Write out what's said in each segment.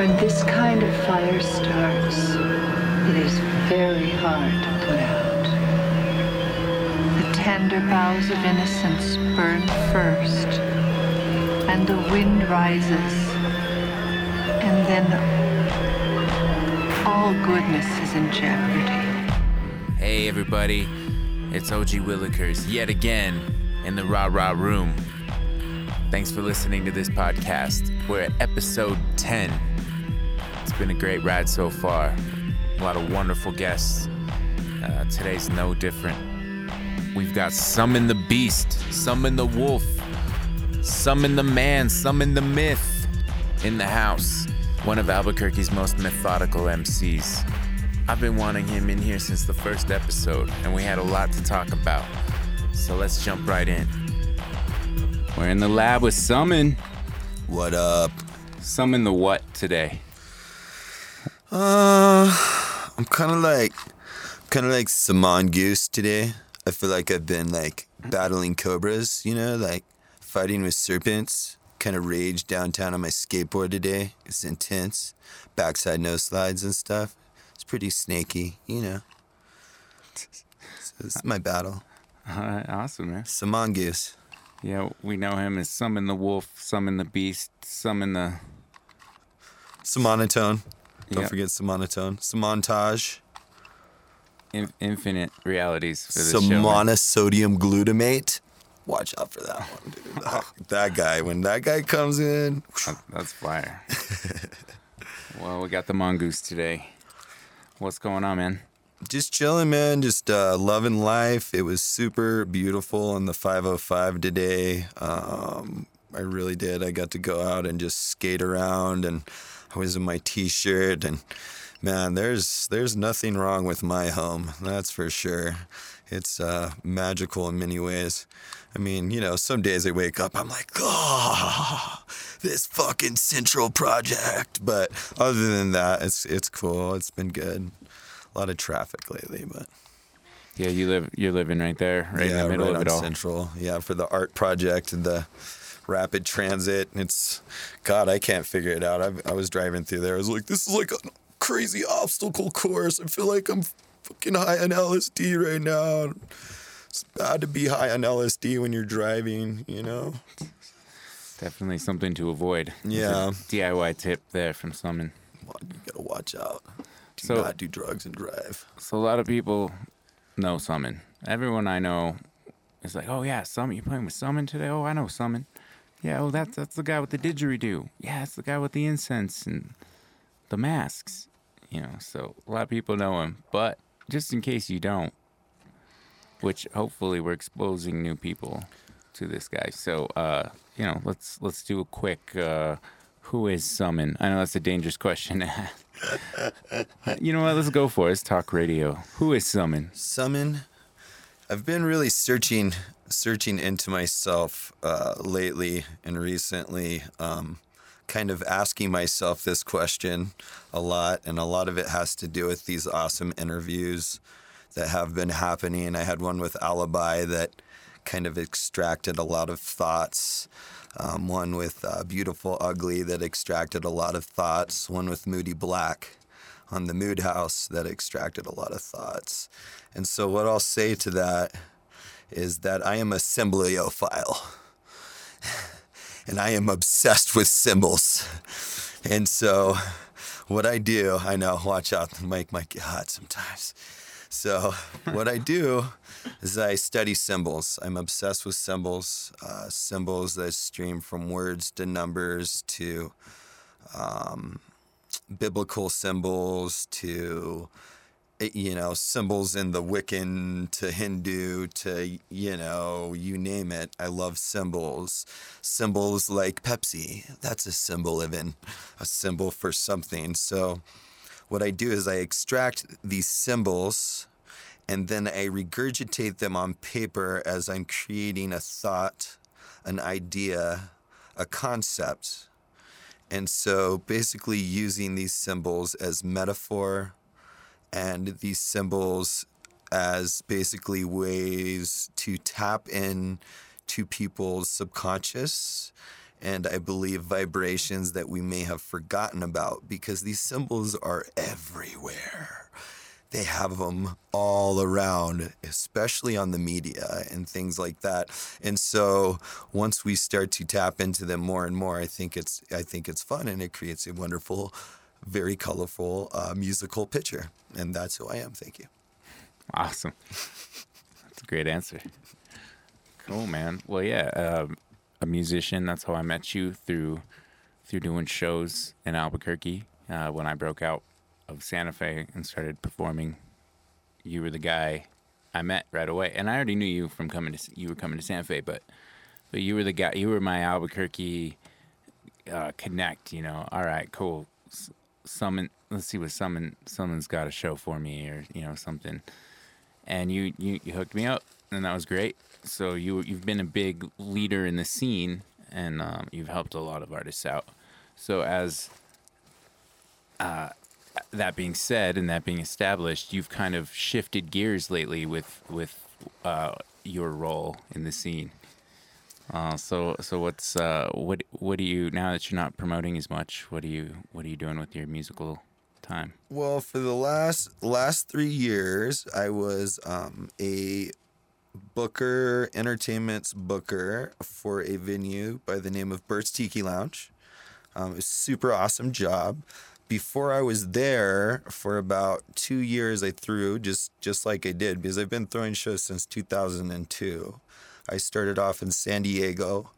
When this kind of fire starts, it is very hard to put out. The tender boughs of innocence burn first, and the wind rises, and then all goodness is in jeopardy. Hey everybody, it's OG Willikers yet again in the Rah Rah Room. Thanks for listening to this podcast. We're at episode 10. It's been a great ride so far. A lot of wonderful guests. Uh, today's no different. We've got Summon the Beast, Summon the Wolf, Summon the Man, Summon the Myth in the house. One of Albuquerque's most methodical MCs. I've been wanting him in here since the first episode, and we had a lot to talk about. So let's jump right in. We're in the lab with Summon. What up? Summon the what today? Uh, I'm kind of like, kind of like Summon Goose today. I feel like I've been like battling cobras, you know, like fighting with serpents. Kind of rage downtown on my skateboard today. It's intense. Backside no slides and stuff. It's pretty snaky, you know. So this is my battle. All right, awesome, man. Summon Goose. Yeah, we know him as Summon the Wolf, Summon the Beast, Summon the. Samonotone. Don't Yep. forget Samonotone. Samontage. In- infinite realities for this show. man. Glutamate. Watch out for that one, dude. Oh, that guy, when that guy comes in, That's fire. well, we got the mongoose today. What's going on, man? just chilling, man. Just uh, loving life. It was super beautiful on the 505 today. Um, I really did. I got to go out and just skate around, and I was in my t-shirt. And man, there's there's nothing wrong with my home. That's for sure. It's uh, magical in many ways. I mean, you know, some days I wake up, I'm like, oh, this fucking central project. But other than that, it's it's cool. It's been good. A lot of traffic lately, but Yeah, you live. You're living right there, right yeah, in the middle right of it all. Central. Yeah, for the art project and the rapid transit. It's God, I can't figure it out. I, I was driving through there. I was like, this is like a crazy obstacle course. I feel like I'm fucking high on LSD right now. It's bad to be high on LSD when you're driving, you know. Definitely something to avoid. Yeah. DIY tip there from Summon. You gotta watch out. Do So- not do drugs and drive. So a lot of people know Summon. Everyone I know is like, "Oh yeah, Summon. You playing with Summon today? Oh, I know Summon. Yeah, oh that's that's the guy with the didgeridoo. Yeah, it's the guy with the incense and the masks. You know, so a lot of people know him. But just in case you don't, which hopefully we're exposing new people to this guy. So uh, you know, let's let's do a quick. Uh, who is Summon? I know that's a dangerous question. You know what? Let's go for it. It's talk radio. Who is Summon? Summon. I've been really searching searching into myself uh, lately and recently, um, kind of asking myself this question a lot, and a lot of it has to do with these awesome interviews that have been happening. I had one with Alibi that kind of extracted a lot of thoughts. Um, one with uh, Beautiful Ugly that extracted a lot of thoughts. One with Moody Black on the Mood House that extracted a lot of thoughts. And so, what I'll say to that is that I am a symbolophile And I am obsessed with symbols. And so, what I do, I know, watch out, the mic might get hot sometimes. So, what I do is I study symbols. I'm obsessed with symbols, uh, symbols that stream from words to numbers to um, biblical symbols to eh, you know symbols in the Wiccan to Hindu to you know you name it. I love symbols. Symbols like Pepsi. That's a symbol even a symbol for something. So what I do is I extract these symbols and then I regurgitate them on paper as I'm creating a thought, an idea, a concept. And so basically using these symbols as metaphor and these symbols as basically ways to tap in to people's subconscious and I believe vibrations that we may have forgotten about because these symbols are everywhere. They have them all around, especially on the media and things like that. And so once we start to tap into them more and more, I think it's I think it's fun and it creates a wonderful, very colorful uh, musical picture. And that's who I am. Thank you. Awesome. That's a great answer. Cool, man. Well, yeah, um, a musician. That's how I met you through through doing shows in Albuquerque. Uh, when I broke out of Santa Fe and started performing, you were the guy I met right away. And I already knew you from coming to you were coming to Santa Fe, but but you were the guy. You were my Albuquerque uh, connect. You know, all right, cool. S- Summon. Let's see what summon someone's got a show for me or you know something. And you you, you hooked me up, and that was great. So you you've been a big leader in the scene, and um, you've helped a lot of artists out. So as uh, that being said, and that being established, you've kind of shifted gears lately with with uh, your role in the scene. Uh, so so what's uh, what what do you now that you're not promoting as much? What are you what are you doing with your musical time? Well, for the last last three years, I was um, a booker, entertainment's booker for a venue by the name of Burt's Tiki Lounge. Um, it was super awesome job. Before I was there for about two years, I threw just just like I did because I've been throwing shows since 2002. I started off in San Diego.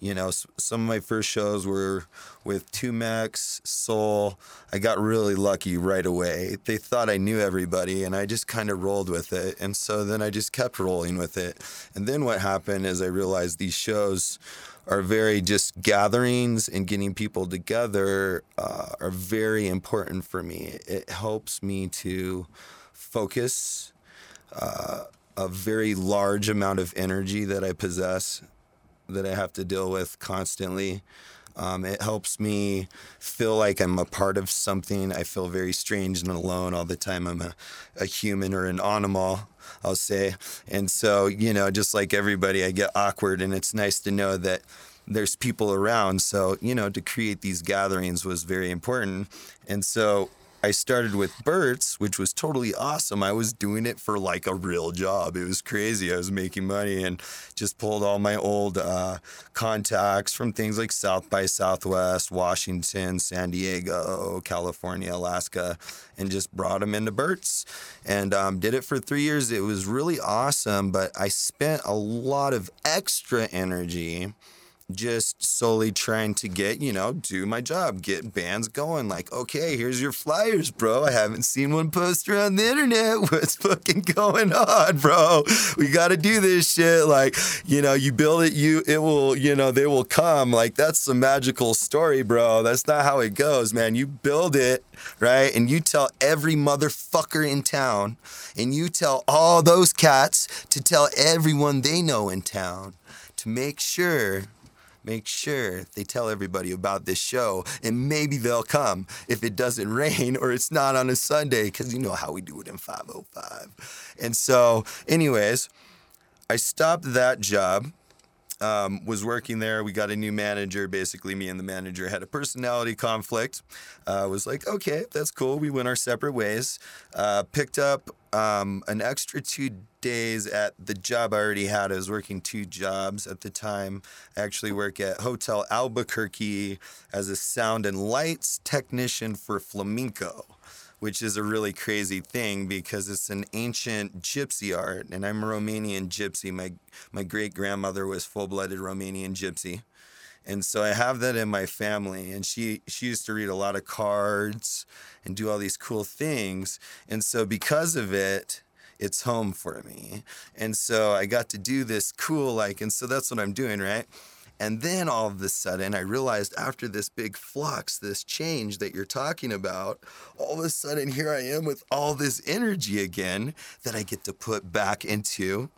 You know, some of my first shows were with Two Mex, Soul. I got really lucky right away. They thought I knew everybody, and I just kind of rolled with it. And so then I just kept rolling with it. And then what happened is I realized these shows are very just gatherings and getting people together uh, are very important for me. It helps me to focus uh, a very large amount of energy that I possess that I have to deal with constantly. Um, it helps me feel like I'm a part of something. I feel very strange and alone all the time. I'm a, a human or an animal, I'll say. And so, you know, just like everybody, I get awkward, and it's nice to know that there's people around. So, you know, to create these gatherings was very important. And so I started with Burt's, which was totally awesome. I was doing it for like a real job. It was crazy. I was making money and just pulled all my old uh, contacts from things like South by Southwest, Washington, San Diego, California, Alaska, and just brought them into Burt's and um, did it for three years. It was really awesome, but I spent a lot of extra energy just solely trying to get, you know, do my job, get bands going. Like, okay, here's your flyers, bro. I haven't seen one poster on the internet. What's fucking going on, bro? We got to do this shit. Like, you know, you build it, you, it will, you know, they will come. Like, that's the magical story, bro. That's not how it goes, man. You build it, right? And you tell every motherfucker in town, and you tell all those cats to tell everyone they know in town to make sure make sure they tell everybody about this show and maybe they'll come if it doesn't rain or it's not on a Sunday because you know how we do it in 505. And so, anyways, I stopped that job. Um, was working there. We got a new manager. Basically, me and the manager had a personality conflict. Uh, was like, okay, that's cool. We went our separate ways. Uh, picked up um, an extra two days at the job I already had. I was working two jobs at the time. I actually work at Hotel Albuquerque as a sound and lights technician for flamenco which is a really crazy thing because it's an ancient gypsy art, and I'm a Romanian gypsy. My my great grandmother was full blooded Romanian gypsy, and so I have that in my family. And she she used to read a lot of cards and do all these cool things, and so because of it. It's home for me. And so I got to do this cool, like, and so that's what I'm doing, right? And then all of a sudden, I realized after this big flux, this change that you're talking about, all of a sudden, here I am with all this energy again that I get to put back into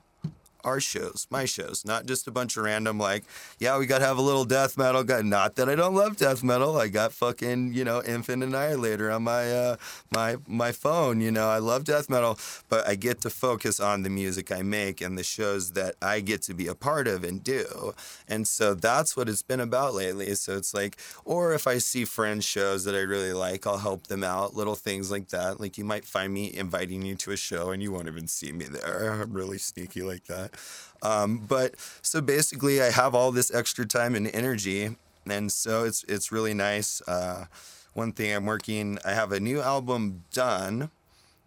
our shows, my shows, not just a bunch of random like, yeah, we got to have a little death metal. Guy. Not that I don't love death metal. I got fucking you know Infant Annihilator on my uh, my my phone. You know, I love death metal, but I get to focus on the music I make and the shows that I get to be a part of and do. And so that's what it's been about lately. So it's like, or if I see friends shows that I really like, I'll help them out. Little things like that. Like you might find me inviting you to a show and you won't even see me there. I'm really sneaky like that. Um, but so basically, I have all this extra time and energy, and so it's it's really nice. Uh, one thing I'm working, I have a new album done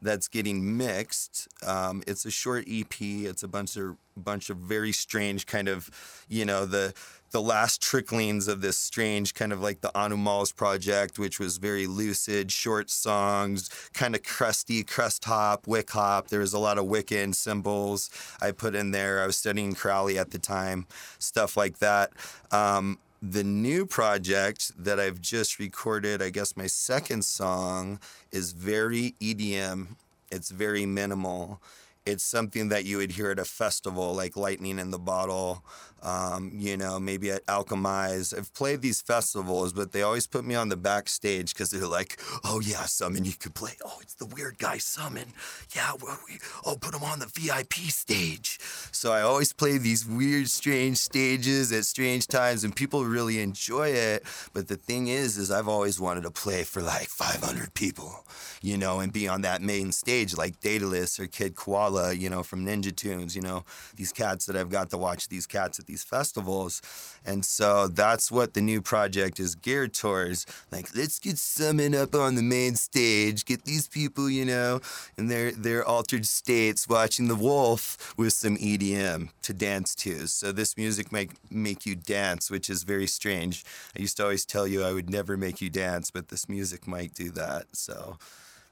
that's getting mixed. Um, it's a short EP. It's a bunch of bunch of very strange kind of, you know, the the last tricklings of this strange kind of like the Animals project, which was very lucid, short songs, kind of crusty, crust hop, wick hop. There was a lot of Wiccan symbols I put in there. I was studying Crowley at the time, stuff like that. Um, the new project that I've just recorded, I guess my second song, is very EDM. It's very minimal. It's something that you would hear at a festival like Lightning in the Bottle um, you know, maybe at Alchemize. I've played these festivals, but they always put me on the backstage because they're like, oh, yeah, Summon, you could play. Oh, it's the weird guy Summon. Yeah, well, we, oh, put him on the VIP stage. So I always play these weird, strange stages at strange times, and people really enjoy it. But the thing is, is I've always wanted to play for like 500 people, you know, and be on that main stage like Daedalus or Kid Koala, you know, from Ninja Tunes, you know, these cats that I've got to watch these cats at these festivals. And so that's what the new project is geared towards. Like, let's get Summon up on the main stage, get these people, you know, in their, their altered states watching The Wolf with some EDM to dance to. So this music might make you dance, which is very strange. I used to always tell you I would never make you dance, but this music might do that. So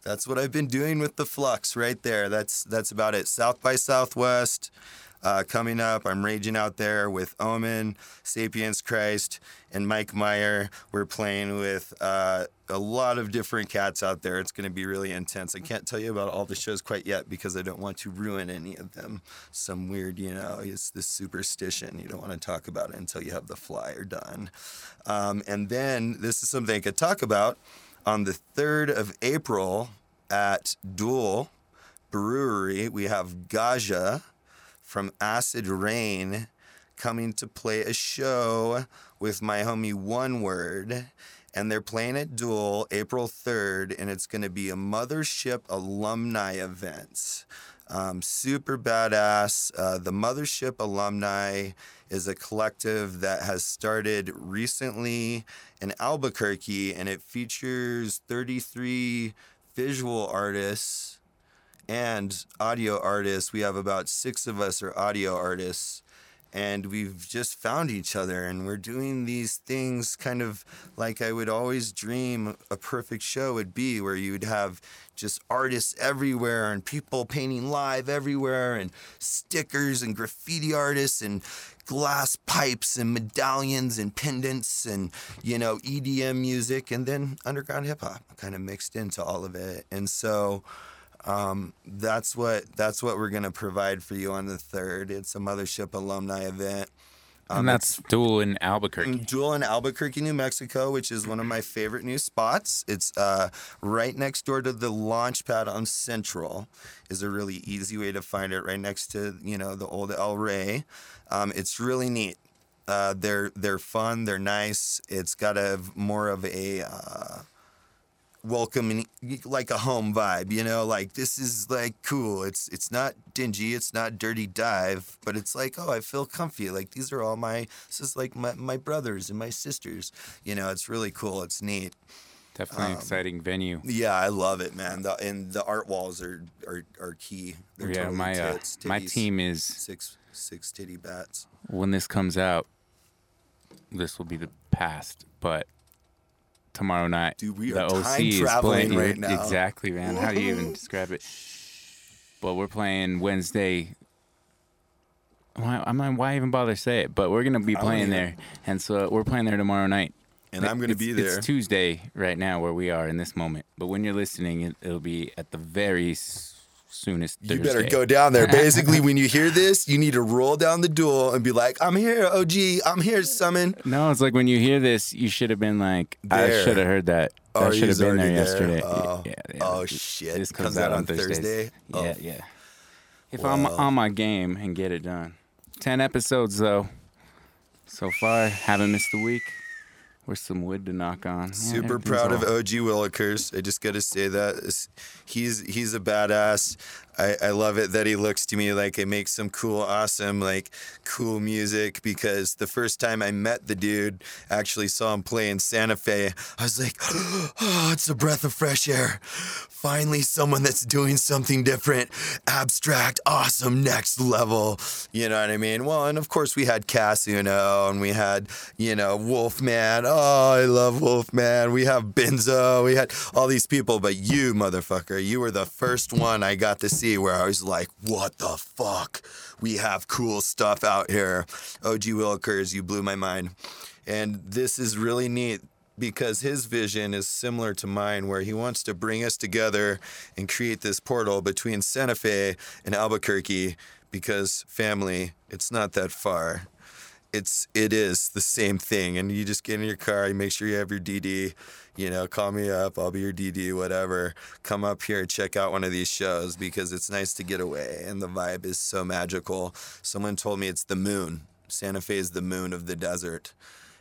that's what I've been doing with the flux right there. That's that's about it. South by Southwest uh, coming up. I'm raging out there with Omen, Sapiens Christ, and Mike Meyer. We're playing with uh, a lot of different cats out there. It's going to be really intense. I can't tell you about all the shows quite yet because I don't want to ruin any of them. Some weird, you know, it's this superstition. You don't want to talk about it until you have the flyer done. Um, and then this is something I could talk about on the 3rd of April at Duel Brewery. We have Gaja from Acid Rain coming to play a show with my homie One Word. And they're playing at Duel April 3rd, and it's going to be a Mothership alumni event. Um, super badass. Uh, the Mothership Alumni is a collective that has started recently in Albuquerque, and it features 33 visual artists and audio artists. We have about six of us are audio artists. And we've just found each other, and we're doing these things kind of like I would always dream a perfect show would be, where you'd have just artists everywhere and people painting live everywhere, and stickers and graffiti artists and glass pipes and medallions and pendants and you know EDM music and then underground hip hop kind of mixed into all of it. And so um, that's what that's what we're gonna provide for you on the third. It's a mothership alumni event. Um, and that's Duel in Albuquerque. Duel in Albuquerque, New Mexico, which is one of my favorite new spots. It's uh, right next door to the launch pad on Central. Is a really easy way to find it. Right next to you know the old El Rey. Um, it's really neat. Uh, they're they're fun. They're nice. It's got a more of a uh, welcoming like a home vibe you know? Like this is like cool. It's it's not dingy it's not dirty dive but it's like oh i feel comfy. Like these are all my this is like my, my brothers and my sisters you know? It's really cool. It's neat. Definitely um, exciting venue. yeah i love it man. The, and the art walls are are, are key. They're yeah totally my tits, uh, my team is six six titty bats. When this comes out this will be the past but tomorrow night. Dude, we the are OC time traveling playing, right now. Exactly, man. How do you even describe it? But we're playing Wednesday. Why, I'm why even bother say it? But we're gonna be playing there, and so we're playing there tomorrow night. And I'm gonna be there. It's Tuesday right now where we are in this moment. But when you're listening, it, it'll be at the very soonest. You better go down there. Basically, when you hear this, you need to roll down the duel and be like, "I'm here, OG. I'm here, summon." No, it's like when you hear this, you should have been like, I should have heard that. Oh, That should have been there there. yesterday. Oh. Yeah, yeah. Oh, shit. This Comes comes, out out, on Thursdays. Thursday? Oh. Yeah, Oh. yeah. If I'm on my game and get it done. Ten episodes though. So far, haven't missed a week. We're some wood to knock on. Super proud of OG Willikers. I just got to say that he's he's a badass. I, I love it that he looks to me like I make some cool, awesome, like cool music. Because the first time I met the dude, actually saw him play in Santa Fe, I was like, oh, it's a breath of fresh air. Finally, someone that's doing something different, abstract, awesome, next level. You know what I mean? Well, and of course we had Casuno and we had, you know, Wolfman. Oh, I love Wolfman. We have Benzo. We had all these people, but you, motherfucker, you were the first one I got to see where I was like, what the fuck? We have cool stuff out here. OG Willikers, you blew my mind. And this is really neat because his vision is similar to mine, where he wants to bring us together and create this portal between Santa Fe and Albuquerque because family, it's not that far. It's it is the same thing, and you just get in your car, you make sure you have your DD, you know, call me up, I'll be your DD, whatever. Come up here check out one of these shows because it's nice to get away, and the vibe is so magical. Someone told me it's the moon. Santa Fe is the moon of the desert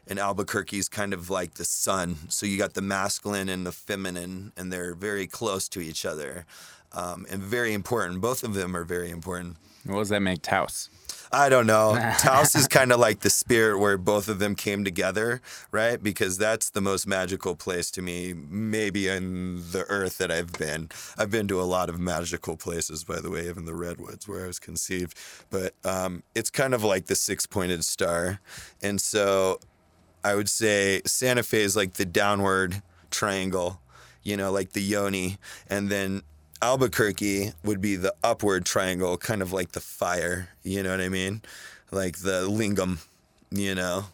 and Albuquerque's kind of like the sun. So you got the masculine and the feminine, and they're very close to each other, um, and very important. Both of them are very important. What does that make Taos? I don't know. Taos is kind of like the spirit where both of them came together, right? Because that's the most magical place to me, maybe in the earth that I've been. I've been to a lot of magical places, by the way, even the Redwoods where I was conceived. But um, it's kind of like the six pointed star. And so I would say Santa Fe is like the downward triangle, you know, like the yoni. And then Albuquerque would be the upward triangle, kind of like the fire, you know what I mean? Like the lingam, you know?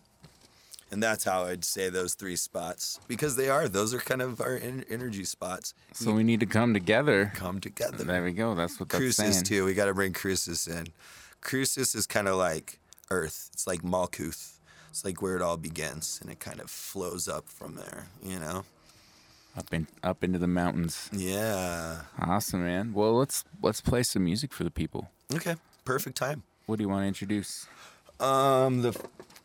And that's how I'd say those three spots because they are, those are kind of our en- energy spots. So we need to come together. Come together. There we go. That's what that's Crucis saying. too. We got to bring Crucis in. Crucis is kind of like Earth. It's like Malkuth. It's like where it all begins, and it kind of flows up from there. You know? Up in up into the mountains. Yeah. Awesome, man. Well, let's let's play some music for the people. Okay. Perfect time. What do you want to introduce? Um, the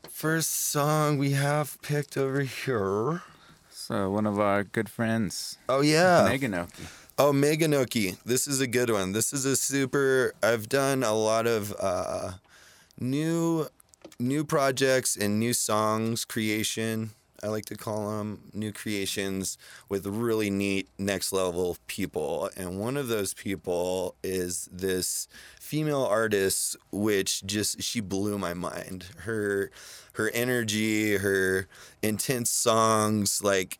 first song we have picked over here. So one of our good friends, Oh yeah. Meganoki. Oh, Meganoki. This is a good one. This is a super. I've done a lot of uh, new, new projects and new songs creation. I like to call them new creations with really neat next level people. And one of those people is this female artist, which just she blew my mind. Her, her energy, her intense songs, like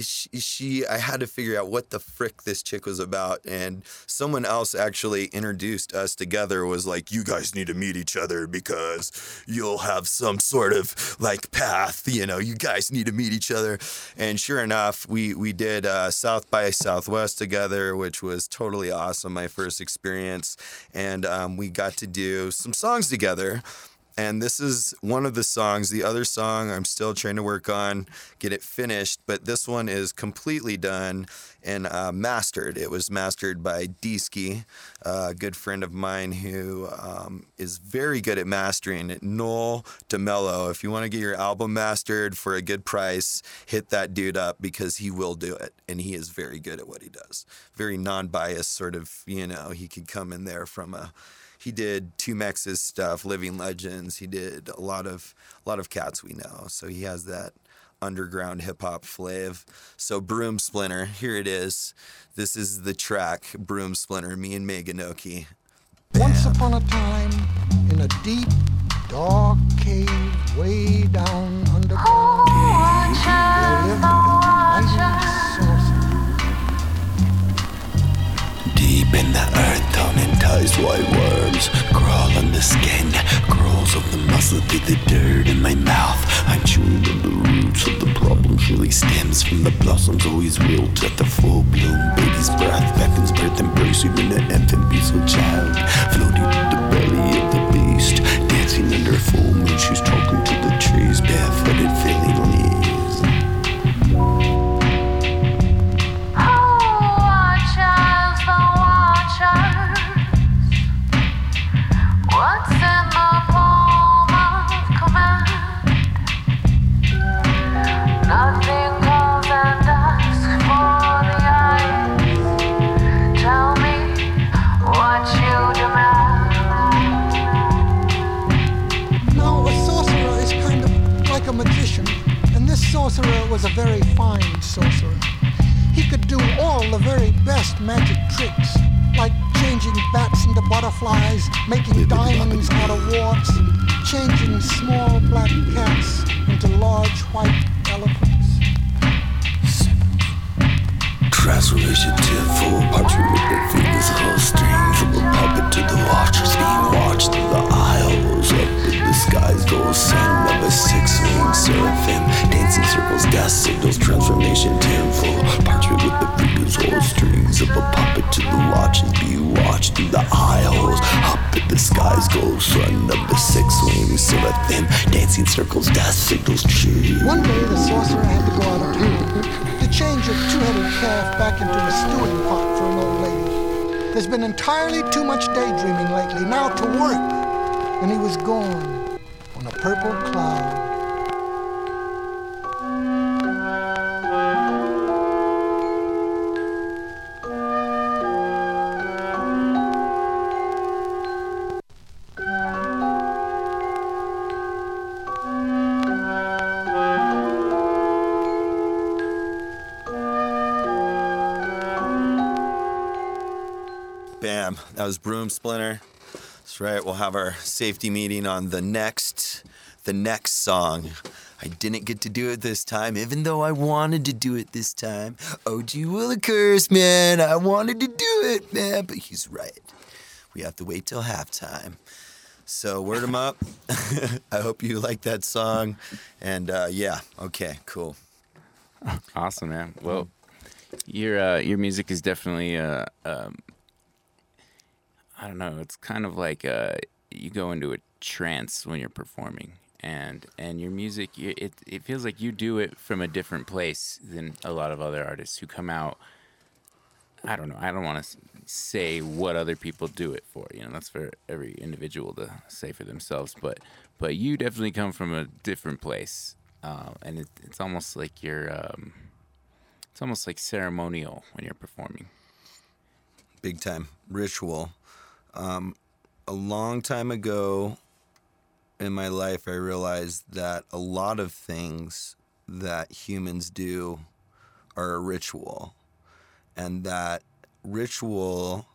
she, she I had to figure out what the frick this chick was about and someone else actually introduced us together was like you guys need to meet each other because you'll have some sort of like path you know you guys need to meet each other. And sure enough we we did uh, South by Southwest together which was totally awesome my first experience. And um, we got to do some songs together and this is one of the songs. The other song I'm still trying to work on, get it finished, but this one is completely done and uh, mastered. It was mastered by Deesky, a good friend of mine who um, is very good at mastering. Noel DeMello. If you want to get your album mastered for a good price, hit that dude up because he will do it, and he is very good at what he does. Very non-biased, sort of. You know, he could come in there from a he did Two Mex's stuff, Living Legends. He did a lot of a lot of cats we know. So he has that underground hip hop flav. So Broom Splinter, here it is. This is the track Broom Splinter. Me and Meganoki. Once upon a time, in a deep, dark cave way down underground, there lived a mighty Deep in the earth, down eyes, white worms crawl on the skin, crawls of the muscle through the dirt in my mouth. I'm chewing on the roots of the problem surely stems from the blossoms always wilt. At the full bloom baby's breath beckons birth embrace even an infant be so child. Floating to the belly of the beast dancing under full moon she's talking to the trees barefooted feeling sorcerer was a very fine sorcerer. He could do all the very best magic tricks, like changing bats into butterflies, making diamonds out of warts, changing small black cats into large white elephants. Transformation full parchment with the fingers signals transformation full parchment with the fingers whole strings of a puppet to the watchers being watched through the aisles up in the skies goes sun of a six-winged seraphim dancing circles gas signals cheer One day, the sorcerer had to go out town to change a two-headed calf back into a stewing pot for an old lady. There's been entirely too much daydreaming lately. Now to work. And he was gone on a purple cloud. That was Broom Splinter. That's right. We'll have our safety meeting on the next the next song. I didn't get to do it this time, even though I wanted to do it this time. OG Willikers, man. I wanted to do it, man. But he's right. We have to wait till halftime. So word him up. I hope you like that song. And uh, yeah, okay, cool. Awesome, man. Well, your uh, your music is definitely uh, um, I don't know. It's kind of like uh, you go into a trance when you're performing, and and your music it it feels like you do it from a different place than a lot of other artists who come out. I don't know. I don't want to say what other people do it for. You know, that's for every individual to say for themselves. But but you definitely come from a different place, uh, and it, it's almost like you're. Um, it's almost like ceremonial when you're performing. big time ritual. Um, a long time ago in my life, I realized that a lot of things that humans do are a ritual, and that ritual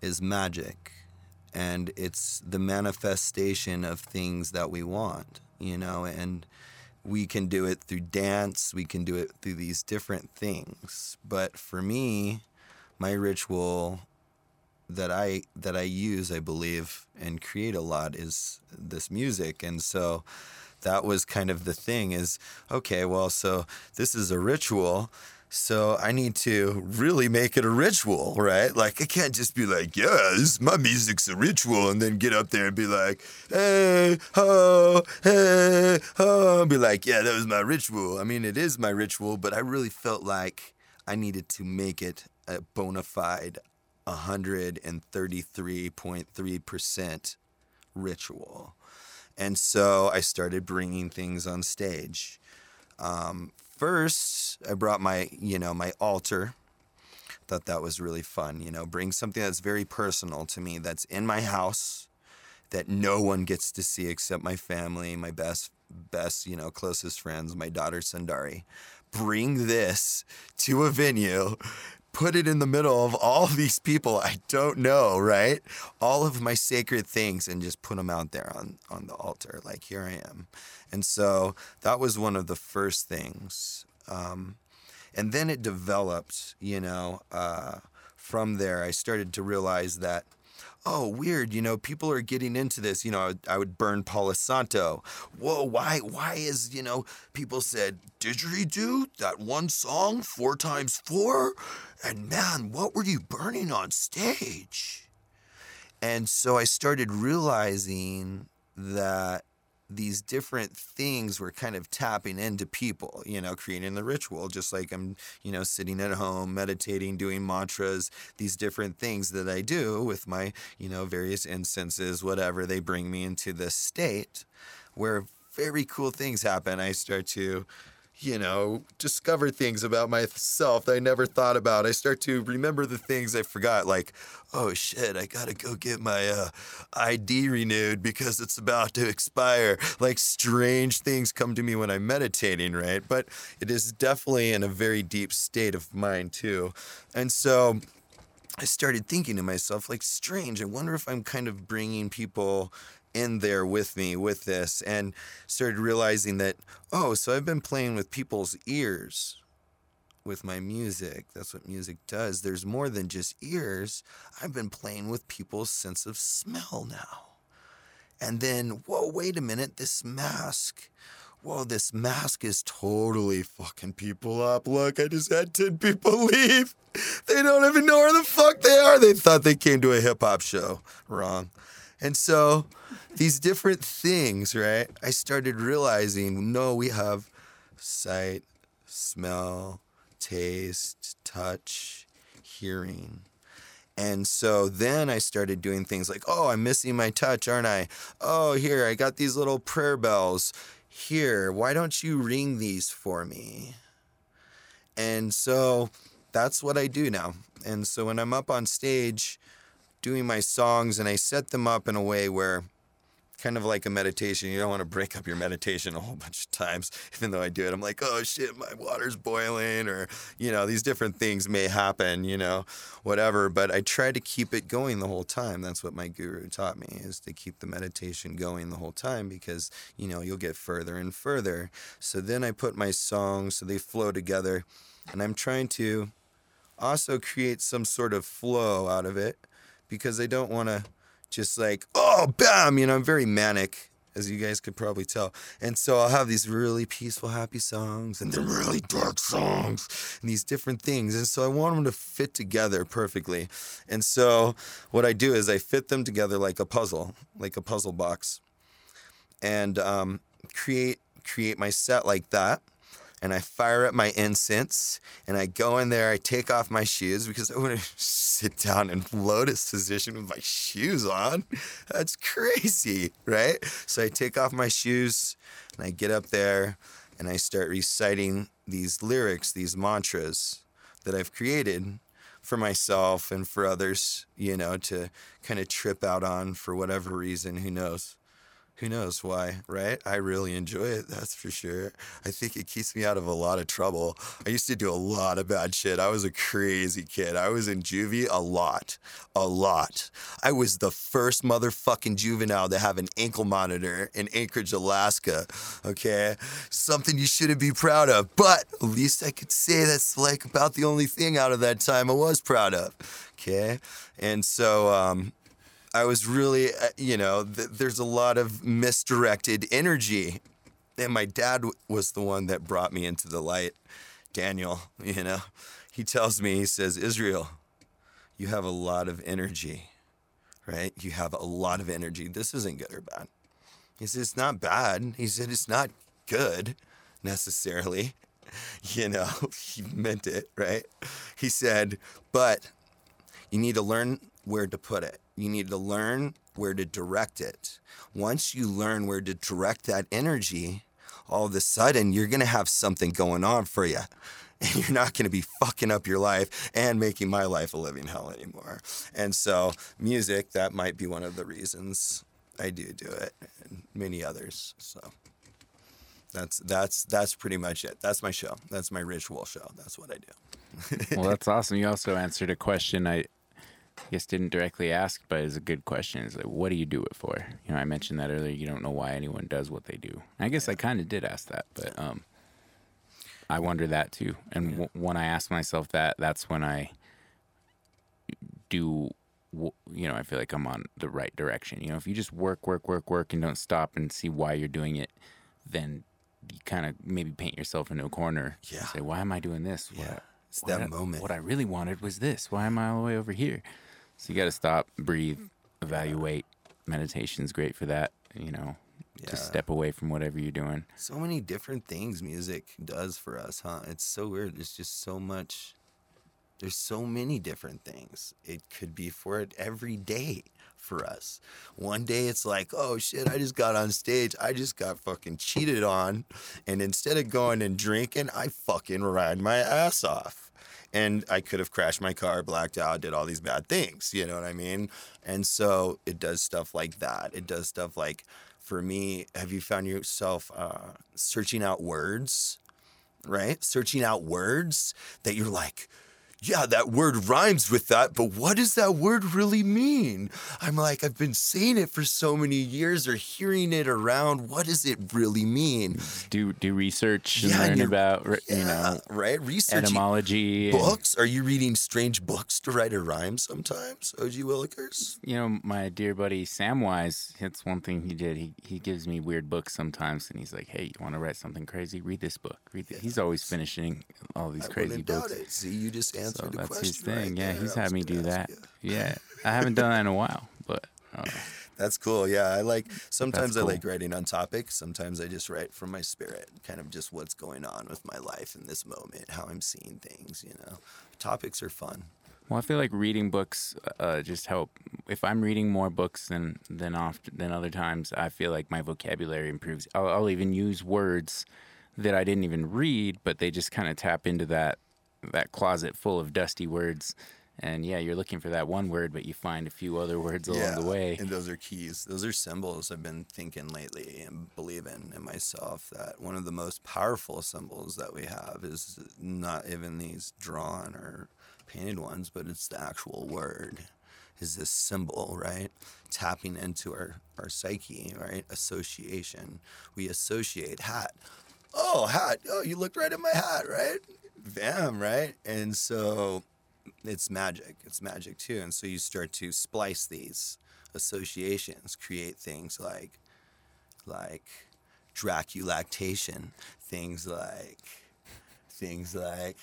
is magic, and it's the manifestation of things that we want, you know, and we can do it through dance, we can do it through these different things. But for me, my ritual that I that I use, I believe, and create a lot is this music, and so that was kind of the thing. Is okay, well, so this is a ritual. So I need to really make it a ritual, right? Like I can't just be like, yeah, my music's a ritual, and then get up there and be like, hey ho, hey ho, and be like, yeah, that was my ritual. I mean, it is my ritual, but I really felt like I needed to make it a bona fide 133.3% ritual. And so I started bringing things on stage. Um, first, I brought my, you know, my altar. Thought that was really fun, you know, bring something that's very personal to me, that's in my house, that no one gets to see except my family, my best, best, you know, closest friends, my daughter Sundari. Bring this to a venue put it in the middle of all these people I don't know, right? All of my sacred things and just put them out there on, on the altar. Like, here I am. And so that was one of the first things. Um, and then it developed, you know, uh, from there, I started to realize that, oh, weird, you know, people are getting into this. You know, I would, burn Palo Santo. Whoa, why, why is, you know, people said, didgeridoo, that one song, four times four? And man, what were you burning on stage? And so I started realizing that these different things were kind of tapping into people, you know, creating the ritual, just like I'm, you know, sitting at home, meditating, doing mantras, these different things that I do with my, you know, various incenses, whatever, they bring me into this state where very cool things happen. I start to, you know, discover things about myself that I never thought about. I start to remember the things I forgot, like, oh shit, I gotta go get my uh, ID renewed because it's about to expire. Like, strange things come to me when I'm meditating, right? But it is definitely in a very deep state of mind, too. And so, I started thinking to myself, like, strange. I wonder if I'm kind of bringing people in there with me with this and started realizing that, oh, so I've been playing with people's ears with my music. That's what music does. There's more than just ears. I've been playing with people's sense of smell now. And then, whoa, wait a minute, this mask. Whoa, this mask is totally fucking people up. Look, I just had 10 people leave. They don't even know where the fuck they are. They thought they came to a hip hop show. Wrong. And so these different things, right? I started realizing no, we have sight, smell, taste, touch, hearing. And so then I started doing things like, oh, I'm missing my touch, aren't I? Oh, here, I got these little prayer bells. Here, why don't you ring these for me? And so that's what I do now. And so when I'm up on stage doing my songs and I set them up in a way where kind of like a meditation. You don't want to break up your meditation a whole bunch of times, even though I do it. I'm like, oh shit, my water's boiling, or, you know, these different things may happen, you know, whatever. But I try to keep it going the whole time. That's what my guru taught me is to keep the meditation going the whole time because, you know, you'll get further and further. So then I put my songs so they flow together. And I'm trying to also create some sort of flow out of it because I don't want to just like, oh, bam, you know, I'm very manic, as you guys could probably tell. And so I'll have these really peaceful, happy songs and then really dark songs and these different things. And so I want them to fit together perfectly. And so what I do is I fit them together like a puzzle, like a puzzle box, and um, create create my set like that and I fire up my incense and I go in there. I take off my shoes because I want to sit down in lotus position with my shoes on. That's crazy, right? So I take off my shoes and I get up there and I start reciting these lyrics, these mantras that I've created for myself and for others, you know, to kind of trip out on for whatever reason. Who knows? Who knows why, right? I really enjoy it, that's for sure. I think it keeps me out of a lot of trouble. I used to do a lot of bad shit. I was a crazy kid. I was in juvie a lot, a lot. I was the first motherfucking juvenile to have an ankle monitor in Anchorage, Alaska. Okay, something you shouldn't be proud of, but at least I could say that's like about the only thing out of that time I was proud of. Okay, and so um, I was really, uh, you know, th- there's a lot of misdirected energy. And my dad w- was the one that brought me into the light. Daniel, you know, he tells me, he says, Israel, you have a lot of energy, right? You have a lot of energy. This isn't good or bad. He said, it's not bad. He said, it's not good necessarily. You know, he meant it, right? He said, but you need to learn where to put it. You need to learn where to direct it. Once you learn where to direct that energy, all of a sudden you're going to have something going on for you. And you're not going to be fucking up your life and making my life a living hell anymore. And so, music, that might be one of the reasons I do do it, and many others. So, that's that's that's pretty much it. That's my show. That's my ritual show. That's what I do. well, that's awesome. You also answered a question I I guess didn't directly ask, but it's a good question. It's like, what do you do it for? You know, I mentioned that earlier. You don't know why anyone does what they do. I guess I kind of did ask that, but um, I wonder that too. And w- when I ask myself that, that's when I do w- you know, I feel like I'm on the right direction. You know, if you just work, work, work, work, and don't stop and see why you're doing it, then you kind of maybe paint yourself into a corner. and Yeah. Say, why am I doing this? What Yeah. I- It's what that I- moment. What I really wanted was this. Why am I all the way over here? So you got to stop, breathe, evaluate. Meditation's great for that. You know, Yeah. to step away from whatever you're doing. so many different things music does for us, huh? It's so weird. It's just so much. There's so many different things. It could be for it every day for us. One day it's like, oh shit, I just got on stage. I just got fucking cheated on. And instead of going and drinking, I fucking ride my ass off. And I could have crashed my car, blacked out, did all these bad things. You know what I mean? And so it does stuff like that. It does stuff like, for me, have you found yourself uh, searching out words? right? Searching out words that you're like, yeah, that word rhymes with that, but what does that word really mean? I'm like, I've been saying it for so many years or hearing it around. What does it really mean? Do do research and Yeah, and learn about r- you know right? research etymology. and- books. Are you reading strange books to write a rhyme sometimes, OG Willikers? you know, my dear buddy Samwise, that's one thing he did. He he gives me weird books sometimes, and he's like, "Hey, you want to write something crazy? Read this book. Read." This. He's always finishing all these I crazy books. See, you just answered So the that's question. his thing. right yeah, there. he's had me do that. you. Yeah, I haven't done that in a while, but uh, That's cool. Yeah, I like. Sometimes I like writing on topic. Sometimes I just write from my spirit, kind of just what's going on with my life in this moment, how I'm seeing things. You know, topics are fun. Well, I feel like reading books uh, just help. If I'm reading more books than than often than other times, I feel like my vocabulary improves. I'll, I'll even use words that I didn't even read, but they just kind of tap into that that closet full of dusty words. And yeah, you're looking for that one word, but you find a few other words along the way. and those are keys. Those are symbols. I've been thinking lately and believing in myself that one of the most powerful symbols that we have is not even these drawn or painted ones, but it's the actual word. Is this symbol right? Tapping into our our psyche, right? Association. We associate hat. Oh, hat. Oh, you looked right at my hat, right? Bam, right? And so it's magic. It's magic too. And so you start to splice these associations, create things like like Draculactation, things like things like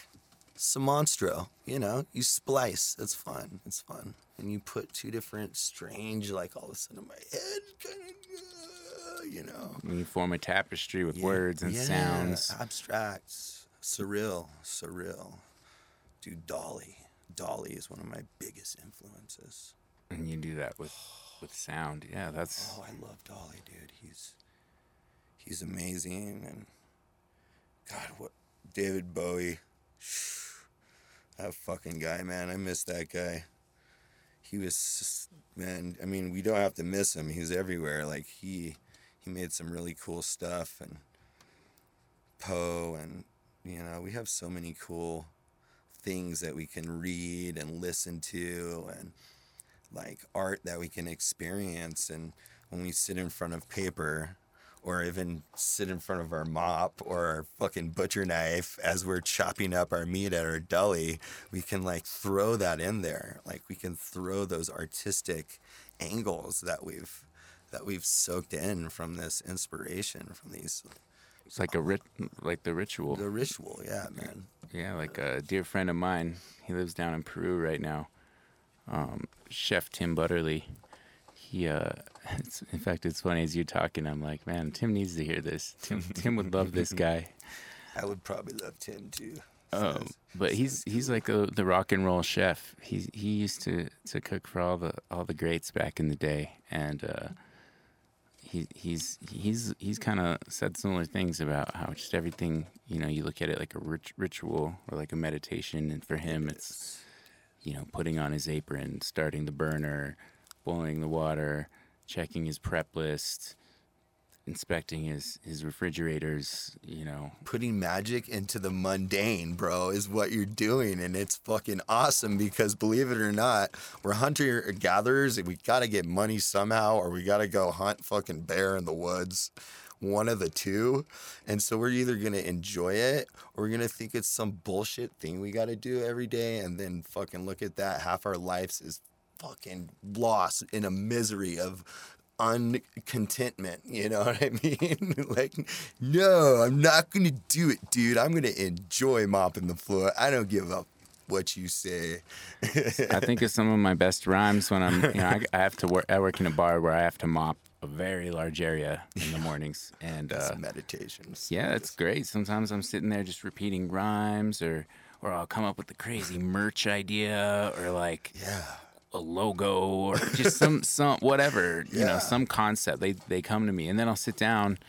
Simonstro. You know, you splice. It's fun. It's fun. And you put two different strange, like all of a sudden my head kind of, you know. When you form a tapestry with Yeah, words and yeah, sounds. Abstract, surreal, surreal. Dude, Dalí. Dalí is one of my biggest influences. And you do that with with sound. Yeah, that's Oh, I love Dalí, dude. He's he's amazing, and God, what David Bowie, that fucking guy, man. I miss that guy. He was man. I mean, we don't have to miss him. He's everywhere. Like he he made some really cool stuff, and Poe, and you know, we have so many cool things that we can read and listen to, and like art that we can experience. And when we sit in front of paper or even sit in front of our mop or our fucking butcher knife as we're chopping up our meat at our deli we can like throw that in there. Like we can throw those artistic angles that we've that we've soaked in from this inspiration from these it's like a rit like the ritual. the ritual yeah man Yeah, like a dear friend of mine. He lives down in Peru right now. Um, Chef Tim Butterly. He, uh, it's, in fact, it's funny as you're talking. I'm like, man, Tim needs to hear this. Tim, Tim would love this guy. i would probably love tim too Um, but he's he's like a, the rock and roll chef. He he used to, to cook for all the all the greats back in the day, and uh, he he's he's he's kind of said similar things about how just everything you know you look at it like a rit- ritual or like a meditation, and for him it's you know putting on his apron, starting the burner, boiling the water, checking his prep list, inspecting his his refrigerators, you know, putting magic into the mundane, bro, is what you're doing. And it's fucking awesome because believe it or not, we're hunter gatherers and we gotta get money somehow or we gotta go hunt fucking bear in the woods. One of the two. And so we're either gonna enjoy it or we're gonna think it's some bullshit thing we gotta do every day and then fucking look at that. Half our lives is fucking lost in a misery of uncontentment. You know what I mean? like, no, I'm not gonna do it, dude. I'm gonna enjoy mopping the floor. I don't give up what you say. I think of some of my best rhymes when I'm, you know, I, I have to work. I work in a bar where I have to mop a very large area in the mornings, and uh, meditations. yeah, it's great. Sometimes I'm sitting there just repeating rhymes, or or I'll come up with a crazy merch idea, or like Yeah. A logo, or just some some whatever, you know, some concept. They they come to me, and then I'll sit down.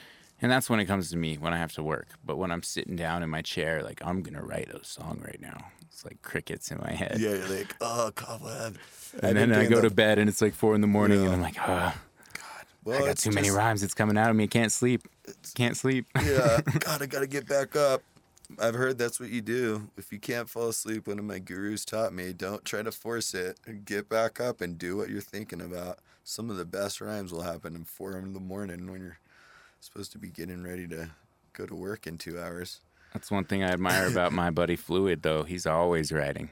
And that's when it comes to me when I have to work. But when I'm sitting down in my chair, like I'm gonna write a song right now. It's like crickets in my head. Yeah, you're like, oh, cobweb. And then I go to bed and it's like four in the morning and I'm like, ah, Well, I got it's too many rhymes. It's coming out of me. I can't sleep. Can't sleep. yeah, God, I gotta get back up. I've heard that's what you do. If you can't fall asleep, one of my gurus taught me, don't try to force it. Get back up and do what you're thinking about. Some of the best rhymes will happen in four in the morning when you're supposed to be getting ready to go to work in two hours. That's one thing I admire about my buddy Fluid, though. He's always writing.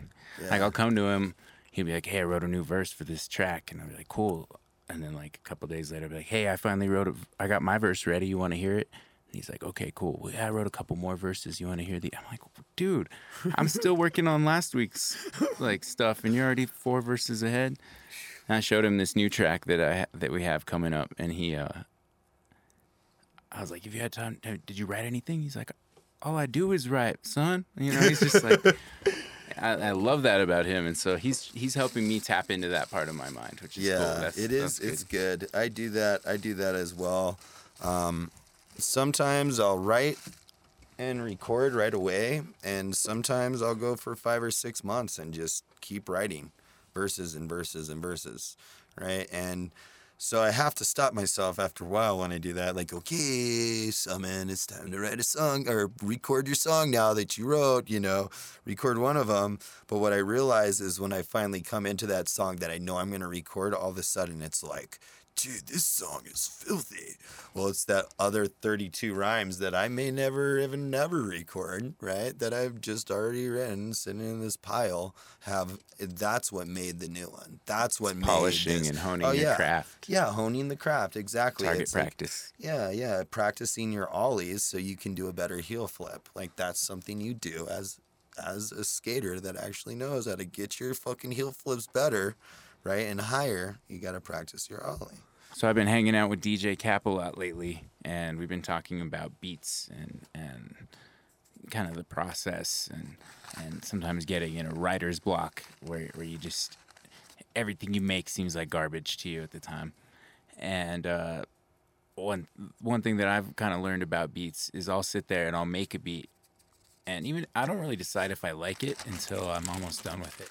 Like I'll come to him, he'll be like, "Hey, I wrote a new verse for this track," and I'll be like, "Cool." And then like a couple days later, I'll be like, "Hey, I finally wrote it. I got my verse ready. You want to hear it?" He's like, "Okay, cool. Well, yeah, I wrote a couple more verses. You want to hear the?" I'm like, "Dude, I'm still working on last week's like stuff, and you're already four verses ahead." And I showed him this new track that I that we have coming up, and he, uh, I was like, "Have you had time? Did you write anything?" He's like, all I do is write, son. You know, he's just like, I, I love that about him, and so he's he's helping me tap into that part of my mind, which is yeah, cool. That's, it is. that's It's good. I do that. I do that as well. Um, sometimes I'll write and record right away, and sometimes I'll go for five or six months and just keep writing verses and verses and verses, right? And so I have to stop myself after a while when I do that. Like, okay, Summon, it's time to write a song or record your song now that you wrote, you know, record one of them. But what I realize is when I finally come into that song that I know I'm going to record, all of a sudden it's like, dude, this song is filthy. Well, it's that other 32 rhymes that I may never even never record, right? That I've just already written, sitting in this pile. Have that's what made the new one. That's what made polishing this. and honing Oh, your yeah. craft, Yeah, honing the craft exactly. target It's like- practice. yeah, yeah, practicing your ollies so you can do a better heel flip. Like that's something you do as as a skater that actually knows how to get your fucking heel flips better, right? And higher, you got to practice your ollie. So I've been hanging out with DJ Cap a lot lately, and we've been talking about beats and and kind of the process and and sometimes getting in a writer's block where where you just everything you make seems like garbage to you at the time. And uh, one one thing that I've kind of learned about beats is I'll sit there and I'll make a beat, and even I don't really decide if I like it until I'm almost done with it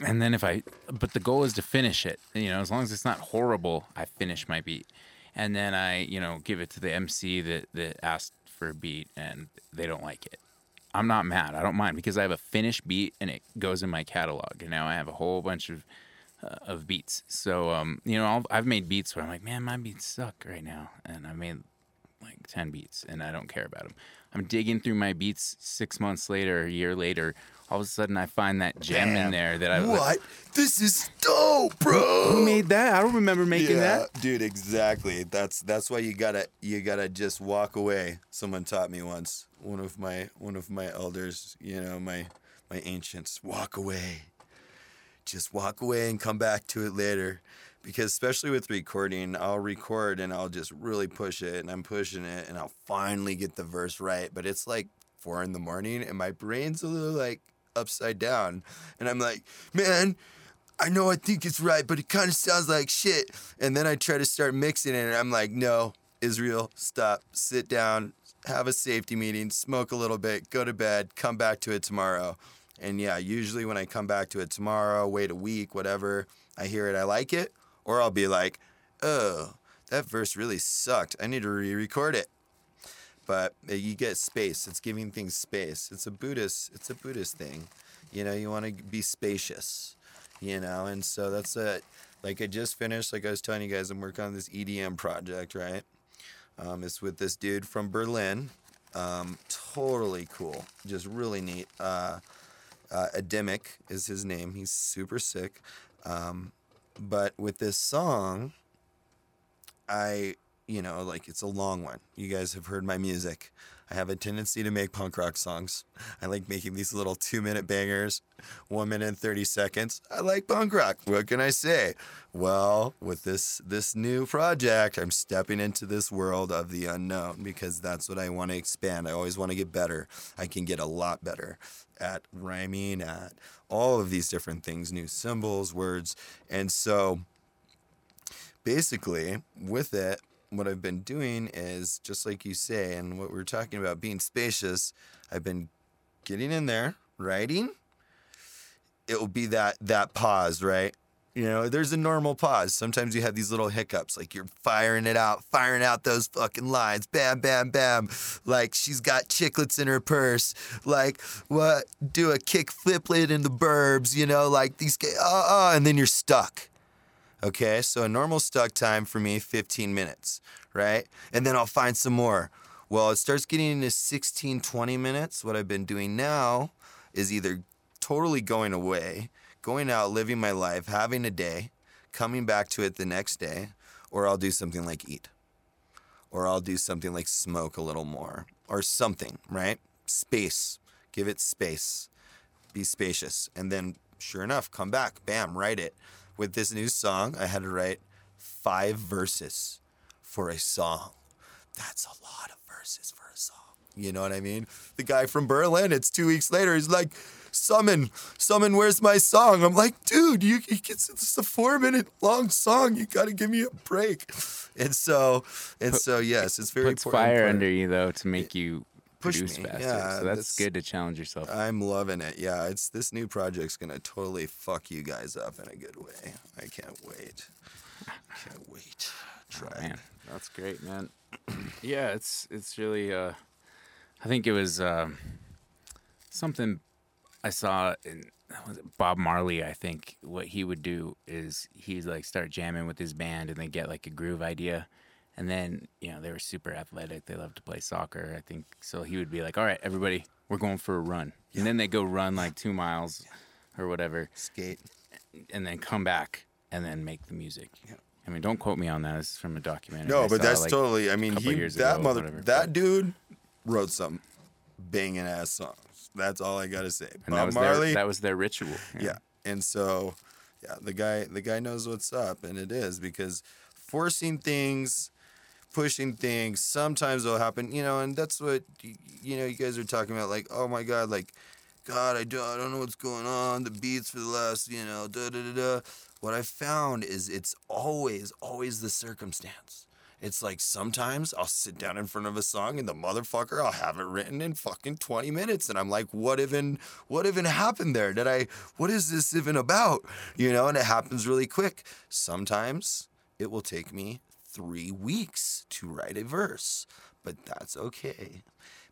and then if I, but the goal is to finish it. You know, as long as it's not horrible, I finish my beat, and then I, you know, give it to the MC that that asked for a beat, and they don't like it. I'm not mad. I don't mind because I have a finished beat and it goes in my catalog, and now I have a whole bunch of uh, of beats. So, um, you know, I'll, I've made beats where I'm like, man, my beats suck right now, and I made like 10 beats and I don't care about them. I'm digging through my beats six months later, a year later. All of a sudden, I find that gem in there that I What? This is dope, bro. Who made that? I don't remember making that. dude. Exactly. That's that's why you gotta you gotta just walk away. Someone taught me once. One of my one of my elders, you know, my my ancients. Walk away. Just walk away and come back to it later. Because especially with recording, I'll record and I'll just really push it and I'm pushing it and I'll finally get the verse right. But it's like four in the morning and my brain's a little like upside down. And I'm like, man, I know I think it's right, but it kind of sounds like shit. And then I try to start mixing it, and I'm like, no, Israel, stop, sit down, have a safety meeting, smoke a little bit, go to bed, come back to it tomorrow. And yeah, usually when I come back to it tomorrow, wait a week, whatever, I hear it, I like it, or I'll be like, oh, that verse really sucked. I need to re record it. But uh, you get space. It's giving things space. It's a Buddhist. It's a Buddhist thing. You know, you want to be spacious you know and so that's it like i just finished like i was telling you guys i'm working on this edm project right um, it's with this dude from berlin um, totally cool just really neat uh, uh, Ademic is his name he's super sick Um, but with this song, I, you know, like it's a long one. You guys have heard my music. I have a tendency to make punk rock songs. I like making these little two minute bangers, one minute and 30 seconds. I like punk rock. What can I say? Well, with this this new project, I'm stepping into this world of the unknown because that's what I want to expand. I always want to get better. I can get a lot better at rhyming, at all of these different things, new symbols, words. And so basically, with it, what I've been doing is just like you say, and what we were talking about being spacious, I've been getting in there, writing. It will be that that pause, right? You know, there's a normal pause. Sometimes you have these little hiccups, like you're firing it out, firing out those fucking lines, bam, bam, bam. Like she's got chiclets in her purse. Like what? Do a kick fliplet in the burbs, you know, like these. Uh, uh, and then you're stuck. Okay, so a normal stuck time for me, 15 minutes, right? And then I'll find some more. Well, it starts getting into 16, 20 minutes. What I've been doing now is either totally going away, going out, living my life, having a day, coming back to it the next day, or I'll do something like eat, or I'll do something like smoke a little more, or something, right? Space. Give it space be spacious. And then, sure enough, come back, bam, write it. With this new song, I had to write five verses for a song. That's a lot of verses for a song. You know what I mean? The guy from Berlin, it's two weeks later, he's like, Summon, Summon, where's my song? I'm like, dude, you, you it's, it's a four minute long song. You got to give me a break. And so, and so, yes, it's very Puts important. fire part. under you though to make you Push me, faster. yeah, so that's, that's- good to challenge yourself. I'm loving it. Yeah, it's this new project's gonna totally fuck you guys up in a good way. I can't wait. Can't wait. Try. Oh, Man, that's great, man. yeah, it's it's really. Uh, I think it was um something I saw in was it Bob Marley. I think what he would do is he'd like start jamming with his band, and they get like a groove idea, and then you know they were super athletic. They loved to play soccer. I think so. He would be like, "All right, everybody, we're going for a run," and then they go run like two miles or whatever Skate. and then come back and then make the music. I mean, don't quote me on that. This is from a documentary. No, I but that's like, totally. I mean, he that ago, mother whatever, that but- dude wrote some banging ass songs. That's all I gotta say. And that Bob was Marley. their that was their ritual. yeah. And so, yeah, the guy the guy knows what's up, and it is because forcing things, pushing things, sometimes it'll happen. You know, and that's what you know. You guys are talking about, like, oh my god, like, God, I don't, I don't know what's going on. The beats for the last, you know, da da da da. What I found is it's always, always the circumstance. It's like sometimes I'll sit down in front of a song and the motherfucker I'll have it written in fucking 20 minutes and I'm like what even what even happened there? Did I what is this even about? You know, and it happens really quick. Sometimes it will take me 3 weeks to write a verse, but that's okay.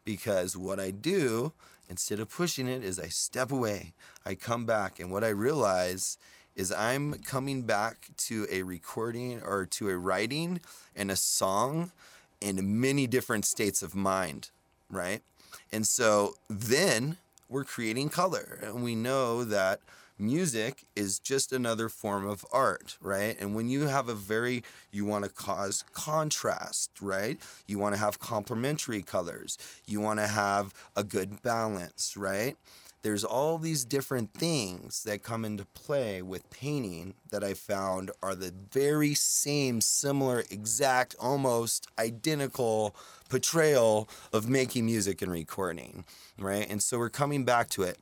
Because what I do instead of pushing it is I step away. I come back and what I realize is I'm coming back to a recording or to a writing and a song in many different states of mind, right? And so then we're creating color and we know that music is just another form of art, right? And when you have a very, you want to cause contrast, right? You want to have complementary colors. You want to have a good balance, right? There's all these different things that come into play with painting that I found are the very same, similar, exact, almost identical portrayal of making music and recording, right? And so we're coming back to it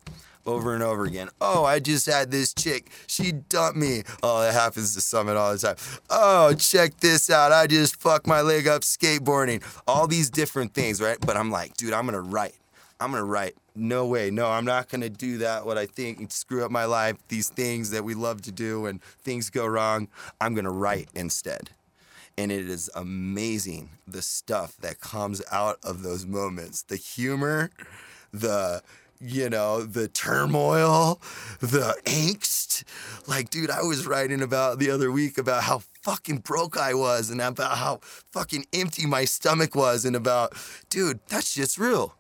over and over again. Oh, I just had this chick. She dumped me. Oh, that happens to Summon all the time. Oh, check this out. I just fucked my leg up skateboarding. All these different things, right? But I'm like, dude, I'm going to write. I'm going to write. No way. No, I'm not going to do that. What I think and screw up my life, these things that we love to do and things go wrong. I'm going to write instead. And it is amazing the stuff that comes out of those moments. The humor, the you know, the turmoil, the angst. Like, dude, I was writing about the other week about how fucking broke I was and about how fucking empty my stomach was and about, dude, that's just real.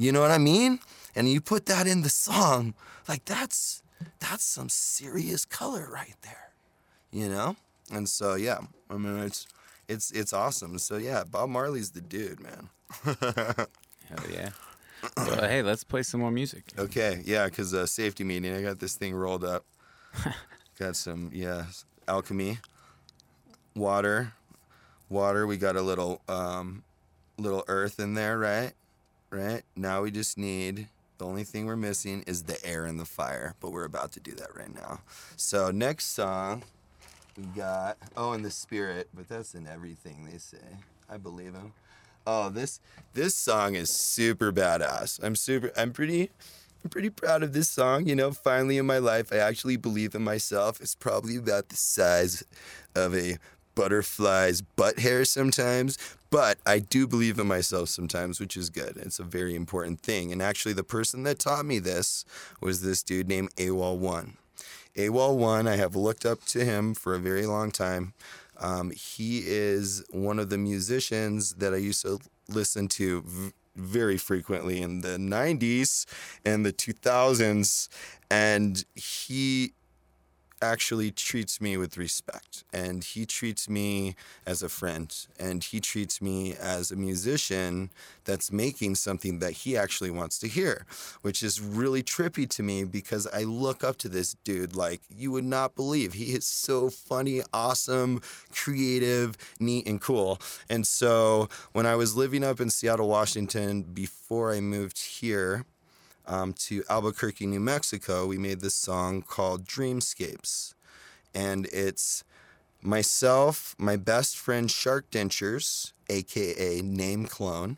You know what I mean? And you put that in the song, like that's that's some serious color right there, you know. And so yeah, I mean it's it's it's awesome. So yeah, Bob Marley's the dude, man. Hell yeah. well, hey, let's play some more music. Okay, yeah, because uh, safety meeting, I got this thing rolled up. got some, yeah, alchemy, water, water. We got a little, um, little earth in there, right? Right. Now we just need. The only thing we're missing is the air and the fire, but we're about to do that right now. So next song, we got oh, and the spirit, but that's in everything they say. I believe him. Oh, this this song is super badass. I'm super. I'm pretty. I'm pretty proud of this song. You know, finally in my life, I actually believe in myself. It's probably about the size of a butterfly's butt hair sometimes, but I do believe in myself sometimes, which is good. It's a very important thing. And actually, the person that taught me this was this dude named AWOL One. AWOL One, I have looked up to him for a very long time. Um, he is one of the musicians that I used to listen to v- very frequently in the 90s and the 2000s. And he actually treats me with respect and he treats me as a friend and he treats me as a musician that's making something that he actually wants to hear which is really trippy to me because I look up to this dude like you would not believe. He is so funny awesome creative neat and cool. And so when I was living up in Seattle Washington before I moved here um, to Albuquerque, New Mexico, we made this song called Dreamscapes. And it's myself, my best friend Shark Dentures, aka Name Clone,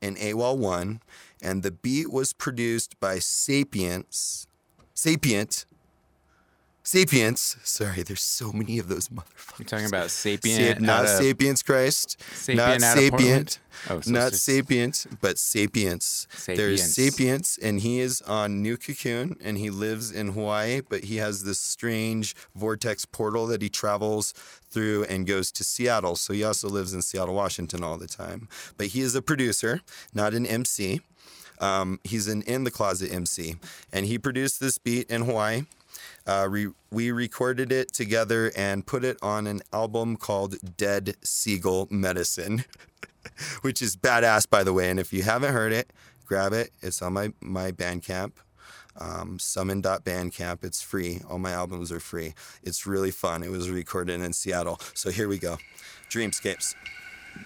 and AWOL One. And the beat was produced by Sapience. Sapient. Sapience. Sorry, there's so many of those motherfuckers. You're talking about Sapient. Sa- not of- Sapience Christ. Sapient not? Sapient. Oh, so not Sapient, but Sapience. There's. Sapience, and he is on New Cocoon, and he lives in Hawaii, but he has this strange vortex portal that he travels through and goes to Seattle. So he also lives in Seattle, Washington all the time. But he is a producer, not an MC. Um, he's an in the closet MC, and he produced this beat in Hawaii. Uh, re- we recorded it together and put it on an album called Dead Seagull Medicine, which is badass, by the way. And if you haven't heard it, grab it. It's on my, my Bandcamp, um, summon.bandcamp. It's free. All my albums are free. It's really fun. It was recorded in Seattle. So here we go Dreamscapes.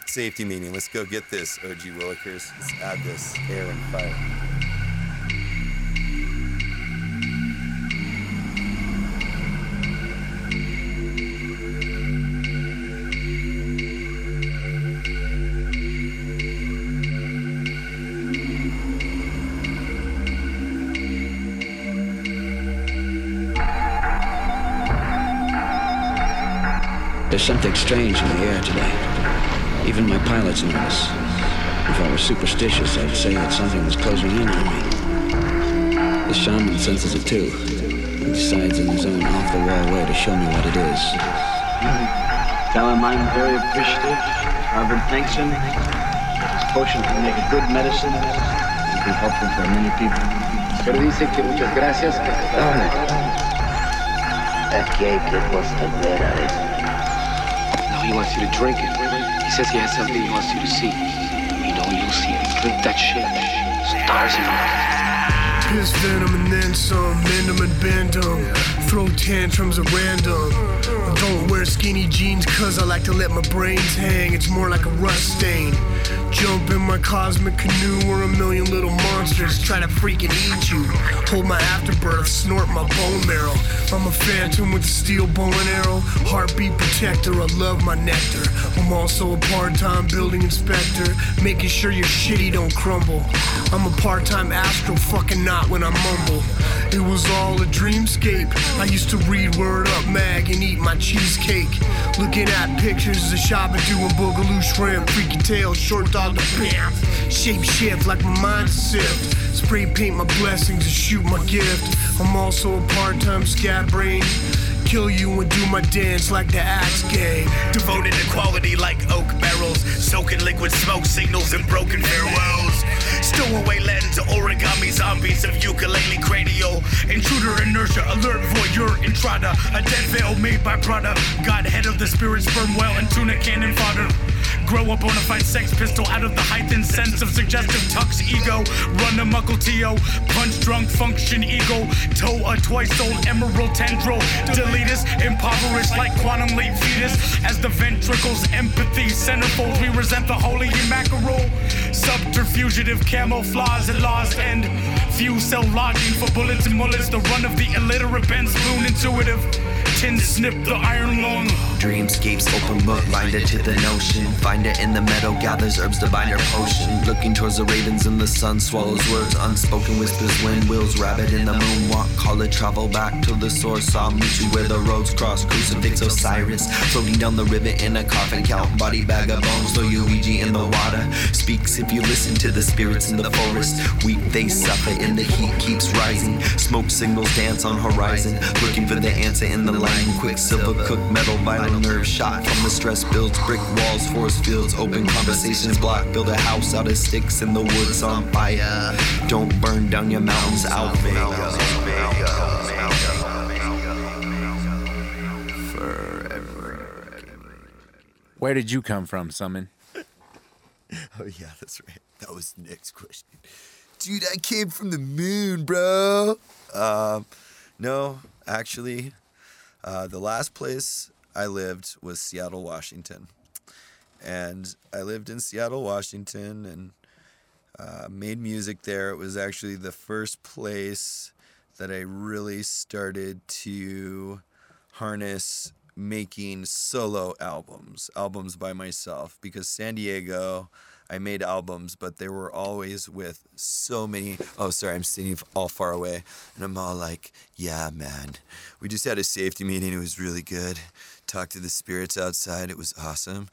Safety meeting. Let's go get this, OG Willikers. Let's add this air and fire. There's something strange in the air today. Even my pilots notice. If I were superstitious, I'd say that something was closing in on me. The shaman senses it too. He decides in his own off-the-wall way to show me what it is. Tell him I'm very appreciative. Robert thanks him. His potion can make a good medicine. It'll be helpful for many people. Pero dice que muchas gracias. Aquí hay que constatar No, he wants you to drink it. He says he has something he wants you to see. You know you'll see it. Drink that shit. Stars in eyes. Piss venom and then some, mend 'em and bend 'em. Throw tantrums at random. I don't wear skinny jeans cause I like to let my brains hang. It's more like a rust stain. Jump in my cosmic canoe where a million little monsters try to freaking eat you. Hold my afterbirth, snort my bone marrow. I'm a phantom with a steel bow and arrow. Heartbeat protector, I love my nectar. I'm also a part-time building inspector, making sure your shitty don't crumble. I'm a part-time astro fucking not when I mumble. It was all a dreamscape. I used to read Word Up Mag and eat my cheesecake. Looking at pictures of Shabba doing boogaloo shrimp, freaky tail, short dog to bam. Shape shift like my mind's a sift. Spray paint my blessings and shoot my gift. I'm also a part-time scat brain. kill you and do my dance like the Axe Gang. Devoted to quality like oak barrels, soaking liquid smoke signals and broken farewells. Stowaway lens, origami zombies of ukulele cranial. Intruder inertia, alert voyeur intrada. A dead veil made by Prada. Godhead of the spirit, sperm whale, and tuna cannon fodder. Grow up on a fight sex pistol out of the heightened sense of suggestive tux ego. Run a muckle Tio, punch drunk function ego. Toe a twice old emerald tendril. Deletus, impoverished like quantum leap fetus. As the ventricles empathy centerfolds, we resent the holy mackerel. Subterfugitive camouflage at lost end. Few cell lodging for bullets and mullets. The run of the illiterate Ben Spoon intuitive. Tin snip the iron lung. Dreamscapes open book, binder to the notion. Find it in the meadow, gathers herbs to bind her potion. Looking towards the ravens and the sun swallows words. Unspoken whispers, wind wheels, rabbit in the moonwalk. Call it travel back to the source. I'll meet you where the roads cross. Crucifix Osiris, floating down the river in a coffin. Count body bag of bones, throw Luigi in the water. Speaks if you listen to the spirits in the forest. Weep they suffer in the heat keeps rising. Smoke signals dance on horizon. Looking for the answer in the line. Quicksilver cooked metal, vital nerve shot from the stress builds. Brick walls, forest fields, open conversations block. Build a house out of sticks in the woods on fire. Don't burn down your mountains, out Where did you come from, Summon? Oh yeah, that's right. That was the next question. Dude, I came from the moon, bro. Um, no, actually, uh, the last place I lived was Seattle, Washington, and I lived in Seattle, Washington, and uh, made music there. It was actually the first place that I really started to harness making solo albums, albums by myself, because San Diego, I made albums, but they were always with so many. Oh, sorry, I'm sitting all far away, and I'm all like, "Yeah, man, we just had a safety meeting. It was really good. Talked to the spirits outside. It was awesome."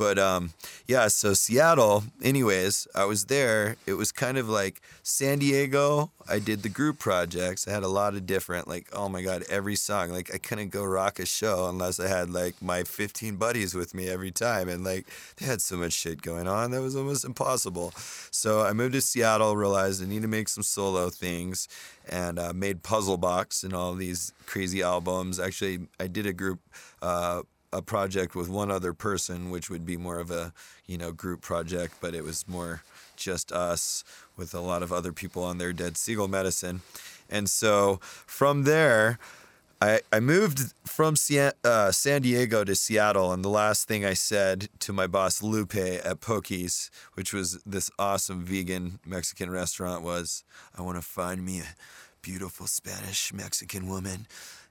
But um, yeah, so Seattle, anyways, I was there. It was kind of like San Diego. I did the group projects. I had a lot of different, like, oh my God, every song. Like, I couldn't go rock a show unless I had like my 15 buddies with me every time. And like, they had so much shit going on that was almost impossible. So I moved to Seattle, realized I need to make some solo things, and uh, made Puzzle Box and all these crazy albums. Actually, I did a group. Uh, a project with one other person, which would be more of a you know group project, but it was more just us with a lot of other people on their Dead Seagull Medicine, and so from there. I, I moved from San, uh, San Diego to Seattle, and the last thing I said to my boss Lupe at Pokez, which was this awesome vegan Mexican restaurant, was, "I want to find me a beautiful Spanish Mexican woman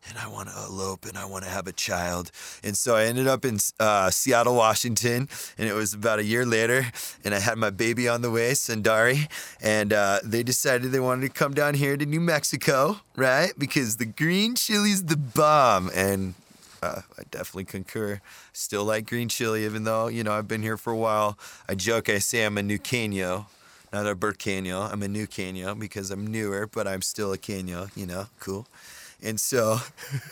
and I want to elope and I want to have a child. And so I ended up in uh, Seattle, Washington, and it was about a year later, and I had my baby on the way, Sundari, and uh, they decided they wanted to come down here to New Mexico, right? Because the green chili's the bomb, and uh, I definitely concur. Still like green chili, even though you know I've been here for a while. I joke, I say I'm a new Canio, not a Burkano. I'm a new Canio because I'm newer, but I'm still a Canio. You know, cool. And so,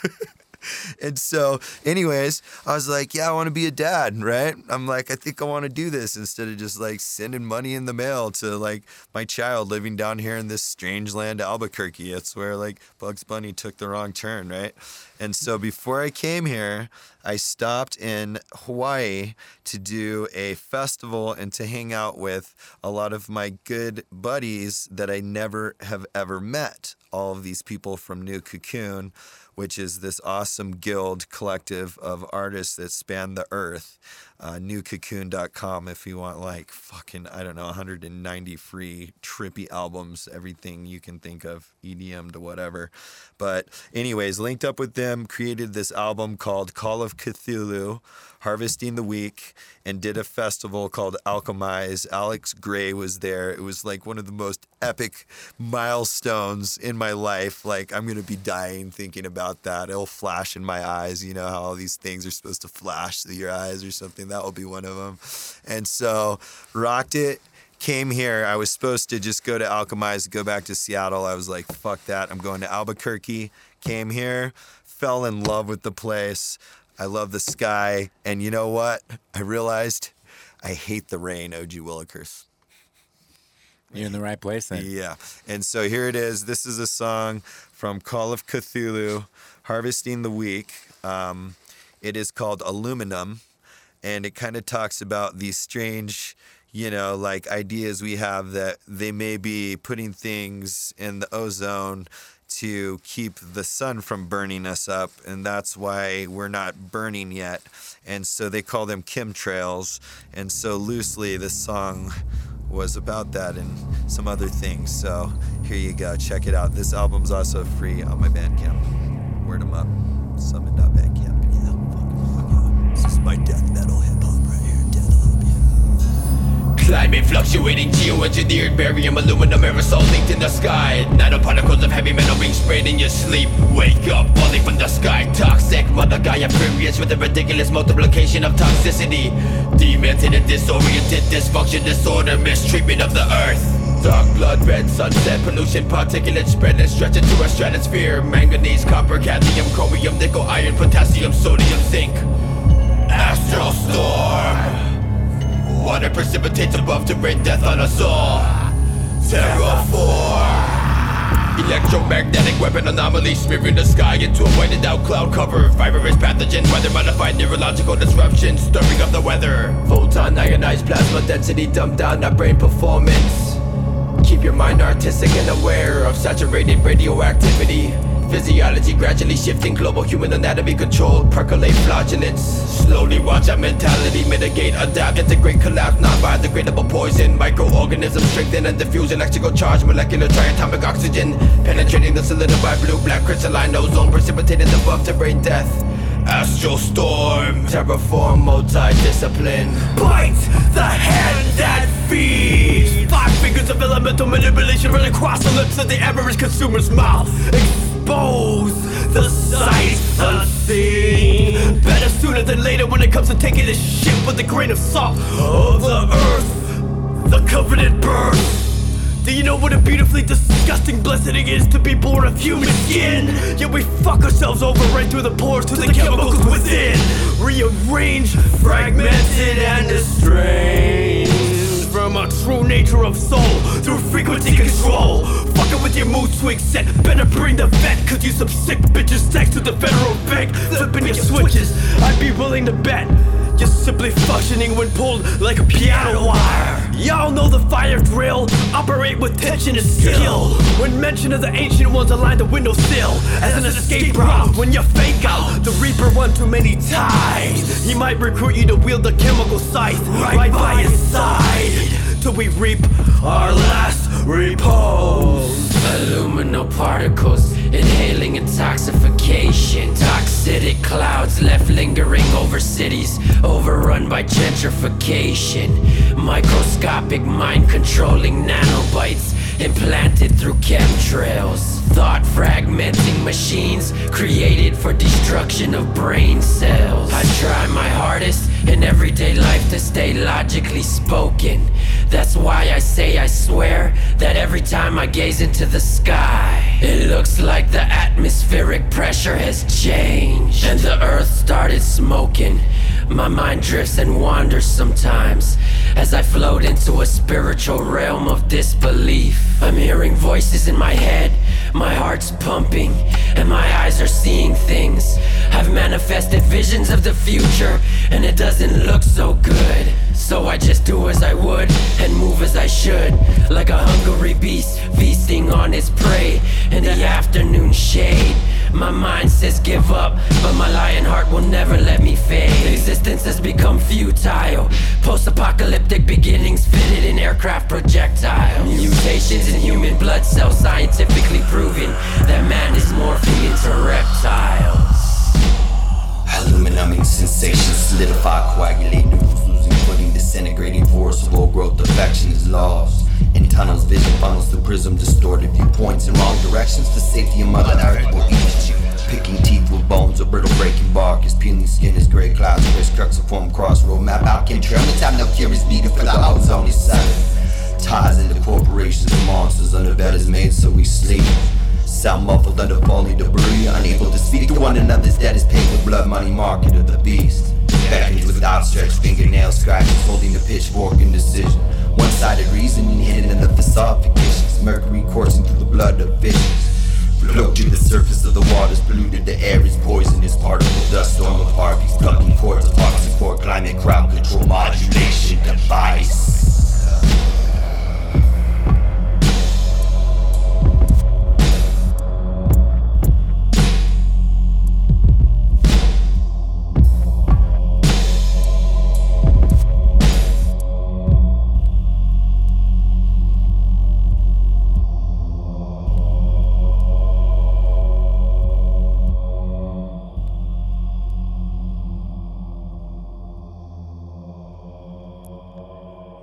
and so, anyways, I was like, yeah, I want to be a dad, right? I'm like, I think I want to do this instead of just like sending money in the mail to like my child living down here in this strange land, Albuquerque. It's where like Bugs Bunny took the wrong turn, right? And so before I came here, I stopped in Hawaii to do a festival and to hang out with a lot of my good buddies that I never have ever met. All of these people from New Cocoon, which is this awesome guild collective of artists that span the earth. Uh, newcocoon.com if you want like fucking I don't know 190 free trippy albums, everything you can think of, EDM to whatever. But anyways, linked up with them, created this album called Call of Cthulhu, Harvesting the Week, and did a festival called Alchemize. Alex Grey was there. It was like one of the most epic milestones in my life. Like I'm gonna be dying thinking about that. It'll flash in my eyes. You know how all these things are supposed to flash through your eyes or something. That will be one of them. And so rocked it came here. I was supposed to just go to Alchemize, go back to Seattle. I was like, fuck that. I'm going to Albuquerque. Came here, fell in love with the place. I love the sky. And you know what? I realized I hate the rain, OG Willikers. You're in the right place then. Yeah. And so here it is. This is a song from Call of Cthulhu, Harvesting the Week. Um, it is called Aluminum, and it kind of talks about these strange, you know, like ideas we have that they may be putting things in the ozone to keep the sun from burning us up, and that's why we're not burning yet. And so they call them chemtrails. And so loosely, this song was about that and some other things. So here you go. Check it out. This album's also free on my Bandcamp. Word 'em up. Summon.bandcamp. Yeah, fucking fuck yeah. This is my death Climate fluctuating, geoengineered barium, aluminum aerosol linked in the sky. Nanoparticles of heavy metal being sprayed in your sleep. Wake up, falling from the sky. Toxic, mother guy, furious with the ridiculous multiplication of toxicity. Demented, disoriented, dysfunction, disorder, mistreatment of the earth. Dark blood, red sunset, pollution, particulate spread and stretch into our stratosphere. Manganese, copper, cadmium, chromium, nickel, iron, potassium, sodium, zinc. Astral storm. Water precipitates above to rain death on us all. Terraform. Electromagnetic weapon anomaly smearing the sky into a whited out cloud cover. Virus pathogen, weather modified neurological disruption, stirring up the weather. Photon ionized plasma density dumped down our brain performance. Keep your mind artistic and aware of saturated radioactivity. Physiology gradually shifting, global human anatomy controlled, percolate flatulence. Slowly watch our mentality mitigate, adapt, integrate, collapse, non biodegradable poison. Microorganisms strengthen and diffuse electrical charge, molecular triatomic oxygen. Penetrating the solidified blue black crystalline ozone, precipitated above to rain death. Astral storm, terraform, multi-discipline. Bite the hand that feeds. Five fingers of elemental manipulation run across the lips of the average consumer's mouth. Expose the sight unseen. Better sooner than later when it comes to taking this shit with a grain of salt of the earth. The covenant birth. Do you know what a beautifully disgusting blessing it is to be born of human skin? Yet we fuck ourselves over right through the pores to the chemicals within. Rearrange, fragmented, and estranged from a true nature of soul through frequency control. Fucking with your mood swing set, better bring the vet, cause you some sick bitches text to the federal bank, flipping your switches. I'd be willing to bet. You're simply functioning when pulled like a piano wire. Y'all know the fire drill. Operate with tension and skill. When mention of the ancient ones align the windowsill as an escape route. When you fake out the reaper one too many times, he might recruit you to wield the chemical scythe right, by his side till we reap our last repose. Aluminal particles inhaling intoxication. Toxic clouds left lingering over cities, overrun by gentrification. Microscopic mind controlling nanobites implanted through chemtrails. Thought fragmenting machines created for destruction of brain cells. I try my hardest in everyday life to stay logically spoken. That's why I say I swear that every time I gaze into the sky, it looks like the atmospheric pressure has changed and the earth started smoking. My mind drifts and wanders sometimes as I float into a spiritual realm of disbelief. I'm hearing voices in my head, my heart's pumping, and my eyes are seeing things. I've manifested visions of the future, and it doesn't look so good. So I just do as I would and move as I should, like a hungry beast feasting on its prey in the afternoon shade. My mind says give up, but my lion heart will never let me fade. Existence has become futile. Post apocalyptic beginnings fitted in aircraft projectiles. Mutations in human blood cells scientifically proven that man is morphing into reptiles. Aluminuming sensation, solidify, coagulate, noodles force footing, disintegrating, growth, affection is lost. In tunnels, vision funnels through prism, distorted viewpoints in wrong directions. The safety of Mother Earth will eat you. Picking teeth with bones, a brittle breaking bark. His peeling skin is gray clouds, crisscrux of form crossroad map out can trail. The time no curious needed for the ozone is seven. Ties into corporations and monsters under bed is made so we sleep. Sound muffled under falling debris. Unable to speak to one another's dead is paid with blood money market of the beast. Beckons with outstretched fingernails, scratches, holding the pitchfork indecision. One sided reasoning hidden in the facade fictitious. Mercury coursing through the blood of. Float to the surface of the waters, polluted the air is poisonous. Particle dust, storm of harpies, plucking cords of oxycore, climate crowd control modulation device.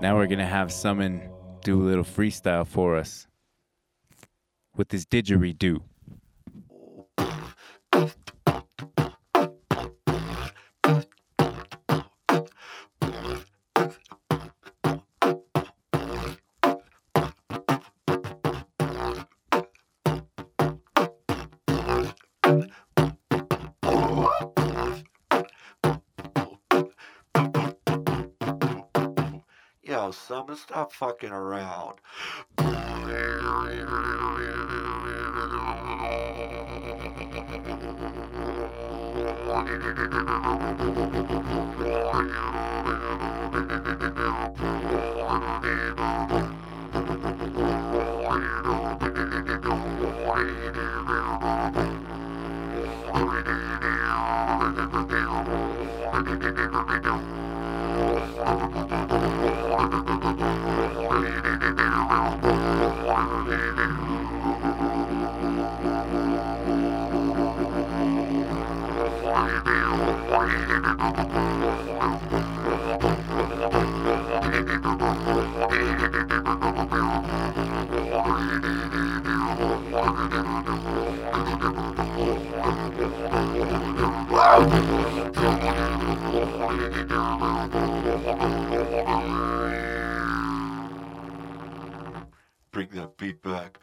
Now we're gonna have Summon do a little freestyle for us with this didgeridoo. Yo, Summon, stop fucking around. Bring that beat back.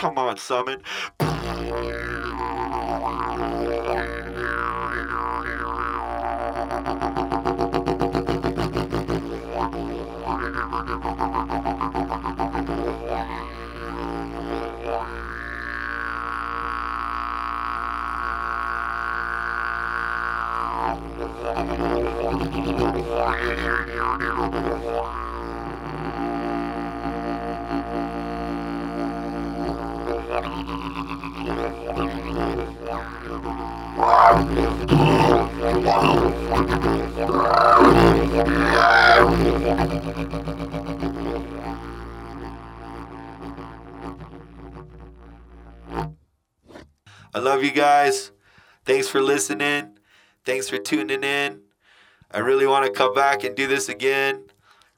Come on, Summon. I love you guys. Thanks for listening. Thanks for tuning in. I really want to come back and do this again.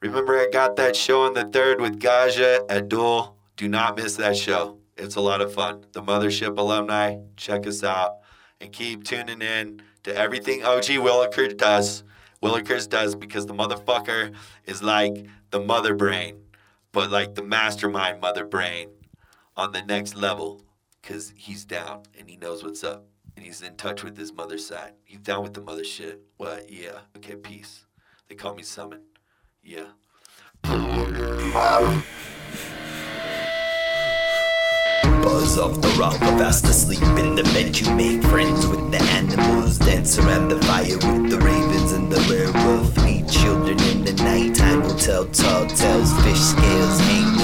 Remember, I got that show on the third with Gaja at Duel. Do not miss that show. It's a lot of fun. The Mothership alumni, check us out and keep tuning in to everything OG Willikers does. Willikers does because the motherfucker is like the mother brain, but like the mastermind mother brain on the next level because he's down and he knows what's up and he's in touch with his mother side. He's down with the mother shit. What? Yeah. Okay, peace. They call me Summon. Yeah. Buzz off the rock, fast asleep in the bed. You make friends with the animals, dance around the fire with the ravens and the werewolf. Meet children in the nighttime, will tell tall tales, fish scales, hangnails,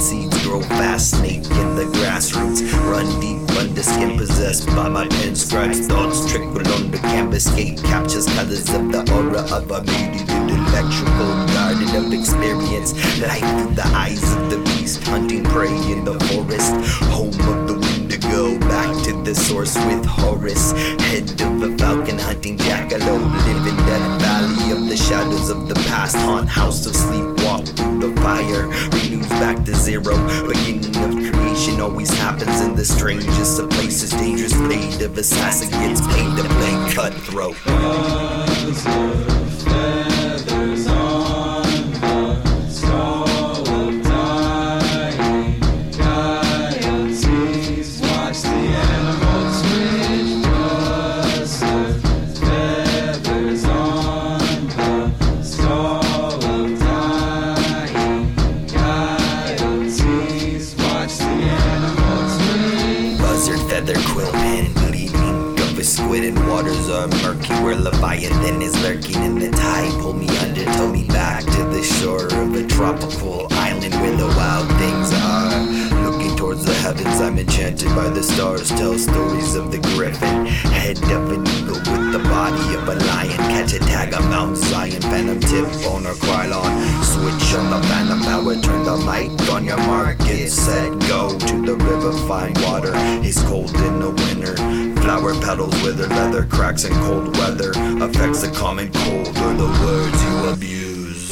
seeds grow fast, snake in the grassroots. Run deep under skin, possessed by my pen scribes. Thoughts trickle on the canvas, skate captures colors of the aura of a muted electrical garden of experience. Light through the eyes of the beast, hunting prey in the forest. Home of the go back to the source with Horus, head of a falcon hunting jackalope, live in that valley of the shadows of the past, haunt house of sleep, the fire, renews back to zero, beginning of creation always happens in the strangest of places, dangerous blade of assassin gets paid to play cutthroat. Leviathan is lurking in the tide. Pull me under, tow me back to the shore of a tropical island where the wild things are. Looking towards the heavens, I'm enchanted by the stars. Tell stories of the griffin, head of an eagle with the body of a lion. Catch a tag on Mount Zion, Phantom tip, bone or Krylon. Switch on the phantom power, turn the light on your mark. Get set, go to the river, find water. It's cold in the winter. Flower petals wither, leather cracks in cold weather. Affects the common cold or the words you abuse.